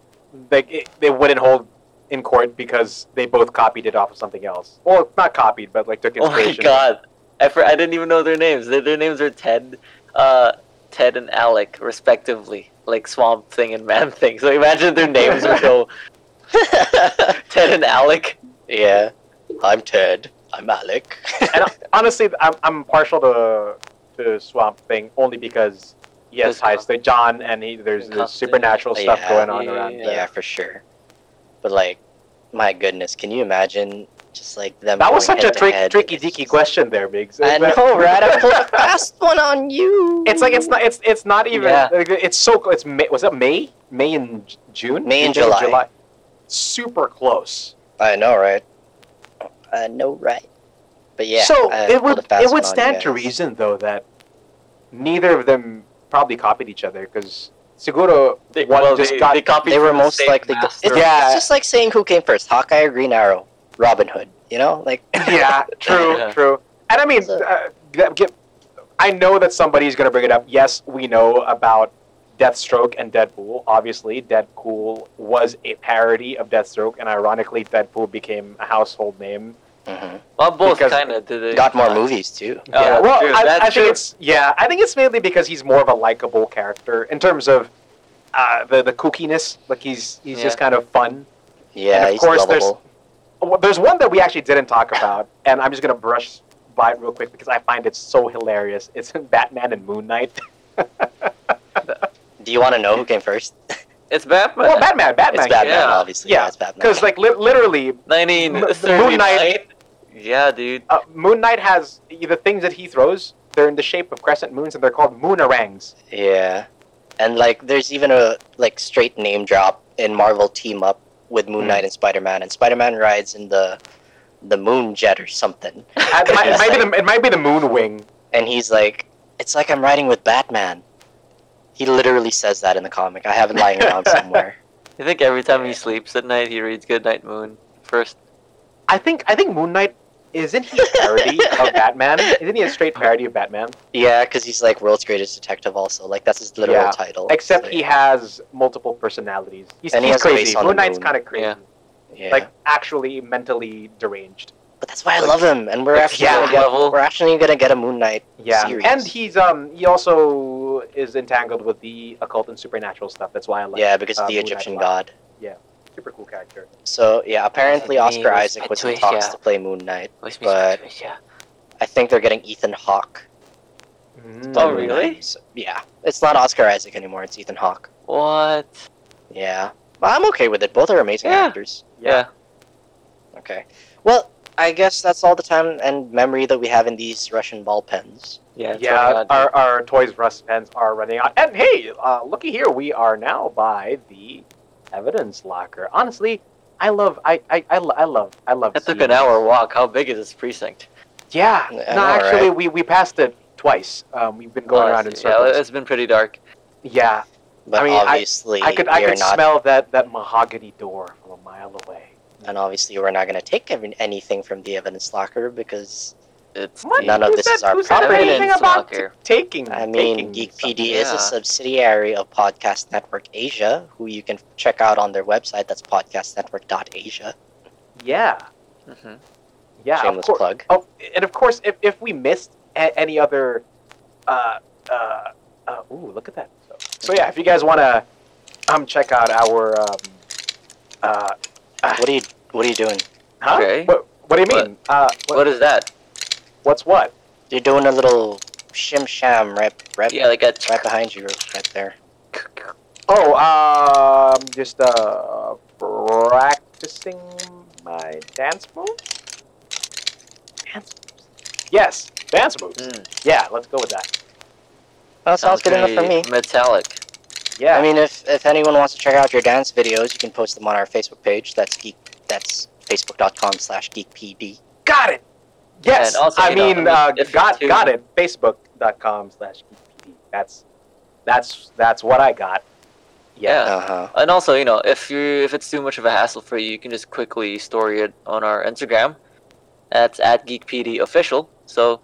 they they wouldn't hold in court because they both copied it off of something else. Well, not copied, but like took inspiration. Oh my god! I, for, I didn't even know their names. Their, their names are Ted, uh, Ted and Alec, respectively, like Swamp Thing and Man Thing. So imagine their names are go And Alec. yeah. I'm Ted. I'm Alec. and uh, honestly, I'm I'm partial to to Swamp Thing only because he has There's ties to John and he there's this supernatural stuff Yeah, going on yeah, around. yeah. there. yeah, for sure. But like, my goodness, can you imagine just like them? That was such a head to trick, tricky, deaky just- question there, Migs. I know, right? I pulled a fast one on you. It's like it's not. It's it's not even. Yeah. like, It's so. It's May. Was it May? May and June? May and June July. Super close. I know, right? I know, right? But yeah. so I it would it would stand to reason though that neither of them probably copied each other because Seguro They, one well, just they, got they copied They were from the most same likely. It's, master. it's just like saying who came first, Hawkeye or Green Arrow, Robin Hood. You know, like yeah, true, Yeah. true. and I mean, So- uh, get, get- I know that somebody's going to bring it up. Yes, we know about Deathstroke and Deadpool. Obviously, Deadpool was a parody of Deathstroke, and ironically, Deadpool became a household name. hmm Well, both kind of did it. Got more uh, movies too. Oh, yeah, well, true, I, that's I think true. it's yeah, I think it's mainly because he's more of a likable character in terms of uh, the the kookiness. Like he's he's just kind of fun. Yeah, And of he's course, there's- lovable. Well, there's one that we actually didn't talk about, and I'm just gonna brush by it real quick because I find it so hilarious. It's Batman and Moon Knight. Do you want to know who came first? It's Batman. well, Batman, Batman. It's Batman, yeah. obviously. Yeah, Yeah, it's Batman. Because like li- literally, M- the Moon Knight- Yeah, dude. uh, Moon Knight has the things that he throws. They're in the shape of crescent moons, and they're called moonarangs. Yeah, and like there's even a like straight name drop in Marvel team up with Moon Hmm. Knight and Spider Man, and Spider Man rides in the the Moon Jet or something, it, might, it might be the it might be the Moon Wing. and he's like, "It's like I'm riding with Batman." He literally says that in the comic. I have it lying around somewhere. You think every time he sleeps at night, he reads Goodnight Moon first? I think I think Moon Knight isn't he a parody of Batman? Isn't he a straight parody of Batman? Yeah, because he's like world's greatest detective. Also, like that's his literal Yeah, title. Except So, he has multiple personalities. He's, And he's has a crazy. Moon the Knight's kind of crazy. Yeah. yeah. Like actually mentally deranged. but that's why I love him, and we're Like, actually yeah, gonna get, level. we're actually gonna get a Moon Knight Yeah, series. and he's um he also is entangled with the occult and supernatural stuff. That's why I like. yeah, because uh, the Moon Egyptian god. Yeah, Super cool character. So yeah, apparently Like, Oscar me, Isaac was in Patricia. talks to play Moon Knight. Wish But- Patricia. I think they're getting Ethan Hawke. to Mm. Oh, really? So- yeah, it's not Oscar Isaac anymore. It's Ethan Hawke. What? Yeah, but I'm okay with it. Both are amazing Yeah. actors. Yeah. Okay. Well, I guess that's all the time and memory that we have in these Russian ball pens. Yeah. Yeah, our, our Toys R Us pens are running out. And hey, uh, looky here, we are now by the evidence locker. Honestly, I love, I, I, I, I love, I love. That took an hour walk. How big is this precinct? Yeah, no, know, actually, right? we, we passed it twice. Um, we've been going Oh, I around in circles. Yeah, it's been pretty dark. Yeah, But I mean, I- obviously, I could, I could not, smell that, that mahogany door from a mile away. And obviously we're not going to take anything from the evidence locker because It's What? the None of this said- is our who said property. anything Evidence about locker. t- taking? I mean, taking Geek something? PD is a subsidiary of Podcast Network Asia, who you can check out on their website. That's podcastnetwork.asia. Yeah, Mhm. yeah. of Shameless course. plug. Oh, and of course, if, if we missed a- any other, uh, uh, uh, ooh, look at that. So, so yeah, if you guys want to, um, check out our, um, uh, What are you What are you doing? huh? Okay. What, what do you mean? Uh, what, What is that? what's what? You're doing a little shim sham right, right, Yeah, like a. right behind you, right there. Oh, um, just uh, practicing my dance move. Dance moves. Yes, dance moves. Mm, Yeah, let's go with that. That sounds good enough for me. Metallic. Yeah. I mean, if if anyone wants to check out your dance videos, you can post them on our Facebook page. That's geek. That's facebook.com/slash geekpd. Got it. Yes. And also, I you know, mean, I uh, got you- got it. Facebook.com slash geekpd. That's that's that's what I got. Yeah. Uh huh. And also, you know, if you if it's too much of a hassle for you, you can just quickly story it on our Instagram. That's at GeekPD official. So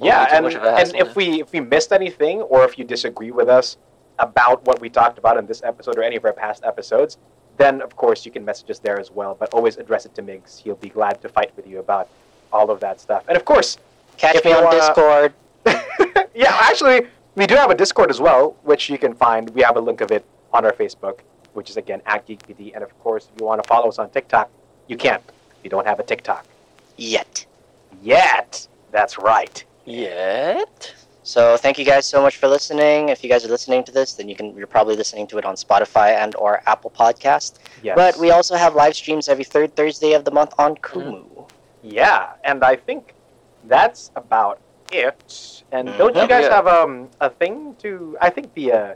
Yeah, and, much of a and if we if we missed anything or if you disagree with us about what we talked about in this episode or any of our past episodes, then of course you can message us there as well. But always address it to Migs. He'll be glad to fight with you about all of that stuff. And of course, Catch me on wanna- Discord. yeah, actually, we do have a Discord as well, which you can find. We have a link of it on our Facebook, which is again at GeekPD. And of course, if you want to follow us on TikTok, you can. You don't have a TikTok Yet. yet. That's right. yet. So thank you guys so much for listening. If you guys are listening to this, then you can you're probably listening to it on Spotify and or Apple Podcast. Yes. But we also have live streams every third Thursday of the month on Kumu. Yeah, and I think that's about it. And don't you guys Yeah. have um a thing to? I think the uh,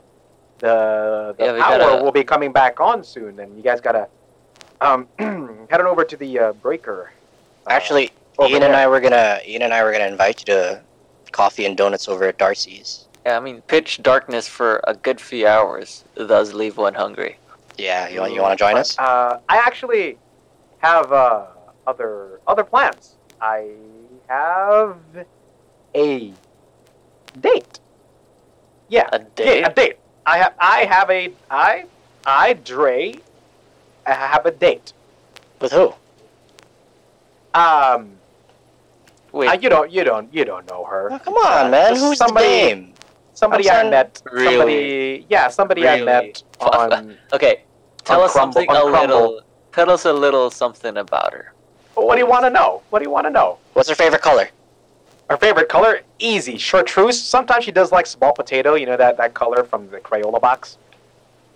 the the Yeah, we power gotta- will be coming back on soon, and you guys gotta um head on over to the uh, breaker. uh, Actually, over Ian and. I were gonna Ian and I were gonna invite you to coffee and donuts over at Darcy's. Yeah, I mean, pitch darkness for a good few hours does leave one hungry. Yeah, you want you want to join us? Uh, I actually have uh, other other plans I have a date. Yeah, A date? Yeah, a date. I have I have a I I Dre I have a date. With who? Um Wait, uh, you don't you don't you don't know her. Oh, come on, Uh, man. Who's somebody, the name? Somebody I'm I saying- met. Really? Somebody yeah, somebody I met on okay. Tell on us Crumble- something a Crumble. little. Tell us a little something about her. What do you want to know? What do you want to know? What's her favorite color? Her favorite color? Easy. Chartreuse. Sometimes she does like small potato, you know that, that color from the Crayola box.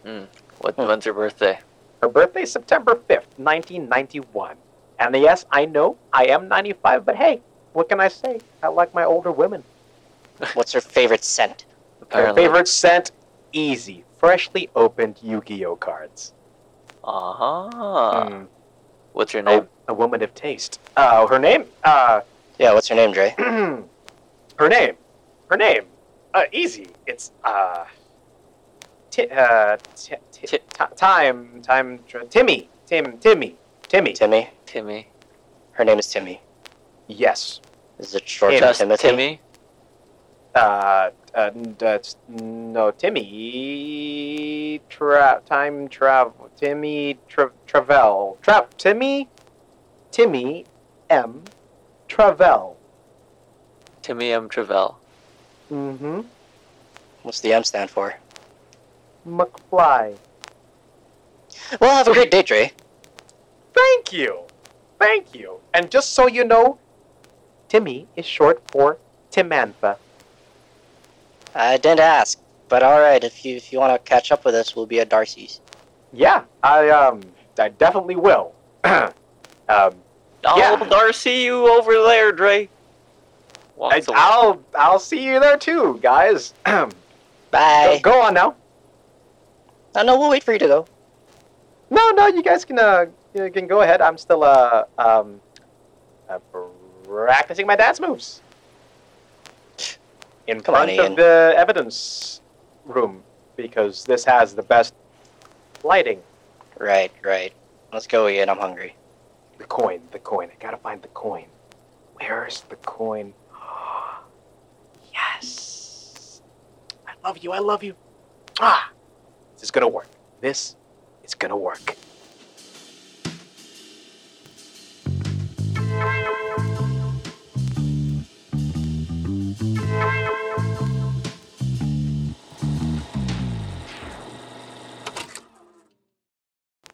What, Hmm. When's her birthday? Her birthday September 5th, 1991. And yes, I know I am 95, but hey, what can I say? I like my older women. What's her favorite scent? Her favorite scent? Easy. Freshly opened Yu-Gi-Oh cards. Uh huh. Mm. What's your name? a woman of taste. Uh, her name? Uh, Yeah, what's her name, Dre? her name. Her name. Uh, easy. It's uh. Ti- uh, ti- ti- Ti- ti- time, time, tr- Timmy, Tim, Timmy, Timmy. Timmy. Timmy. Her name is Timmy. Yes. Is it short for Just Timothy? Timmy. Uh, uh, n- uh, no, Timmy. Tra- time travel. Timmy tra- Travel. Tra- Timmy. Timmy M. Travel. Timmy M. Travell. Mm-hmm. What's the M stand for? McFly. Well, have a great day, Dre. Thank you. Thank you. And just so you know, Timmy is short for Timantha. I didn't ask, but all right. If you if you want to catch up with us, we'll be at Darcy's. Yeah, I um, I definitely will. um, Oh, Yeah. Darcy, you over there, Dre. I, I'll I'll see you there too, guys. go, Bye. go on now. Oh, no, we'll wait for you to go. No, no, you guys can uh, you can go ahead. I'm still uh um, uh, practicing my dance moves in front of the evidence room because this has the best lighting. Right, right. Let's go, Ian. I'm hungry. The coin, the coin. I gotta find the coin. Where's the coin? yes. I love you. I love you. Ah, this is gonna work. This is gonna work.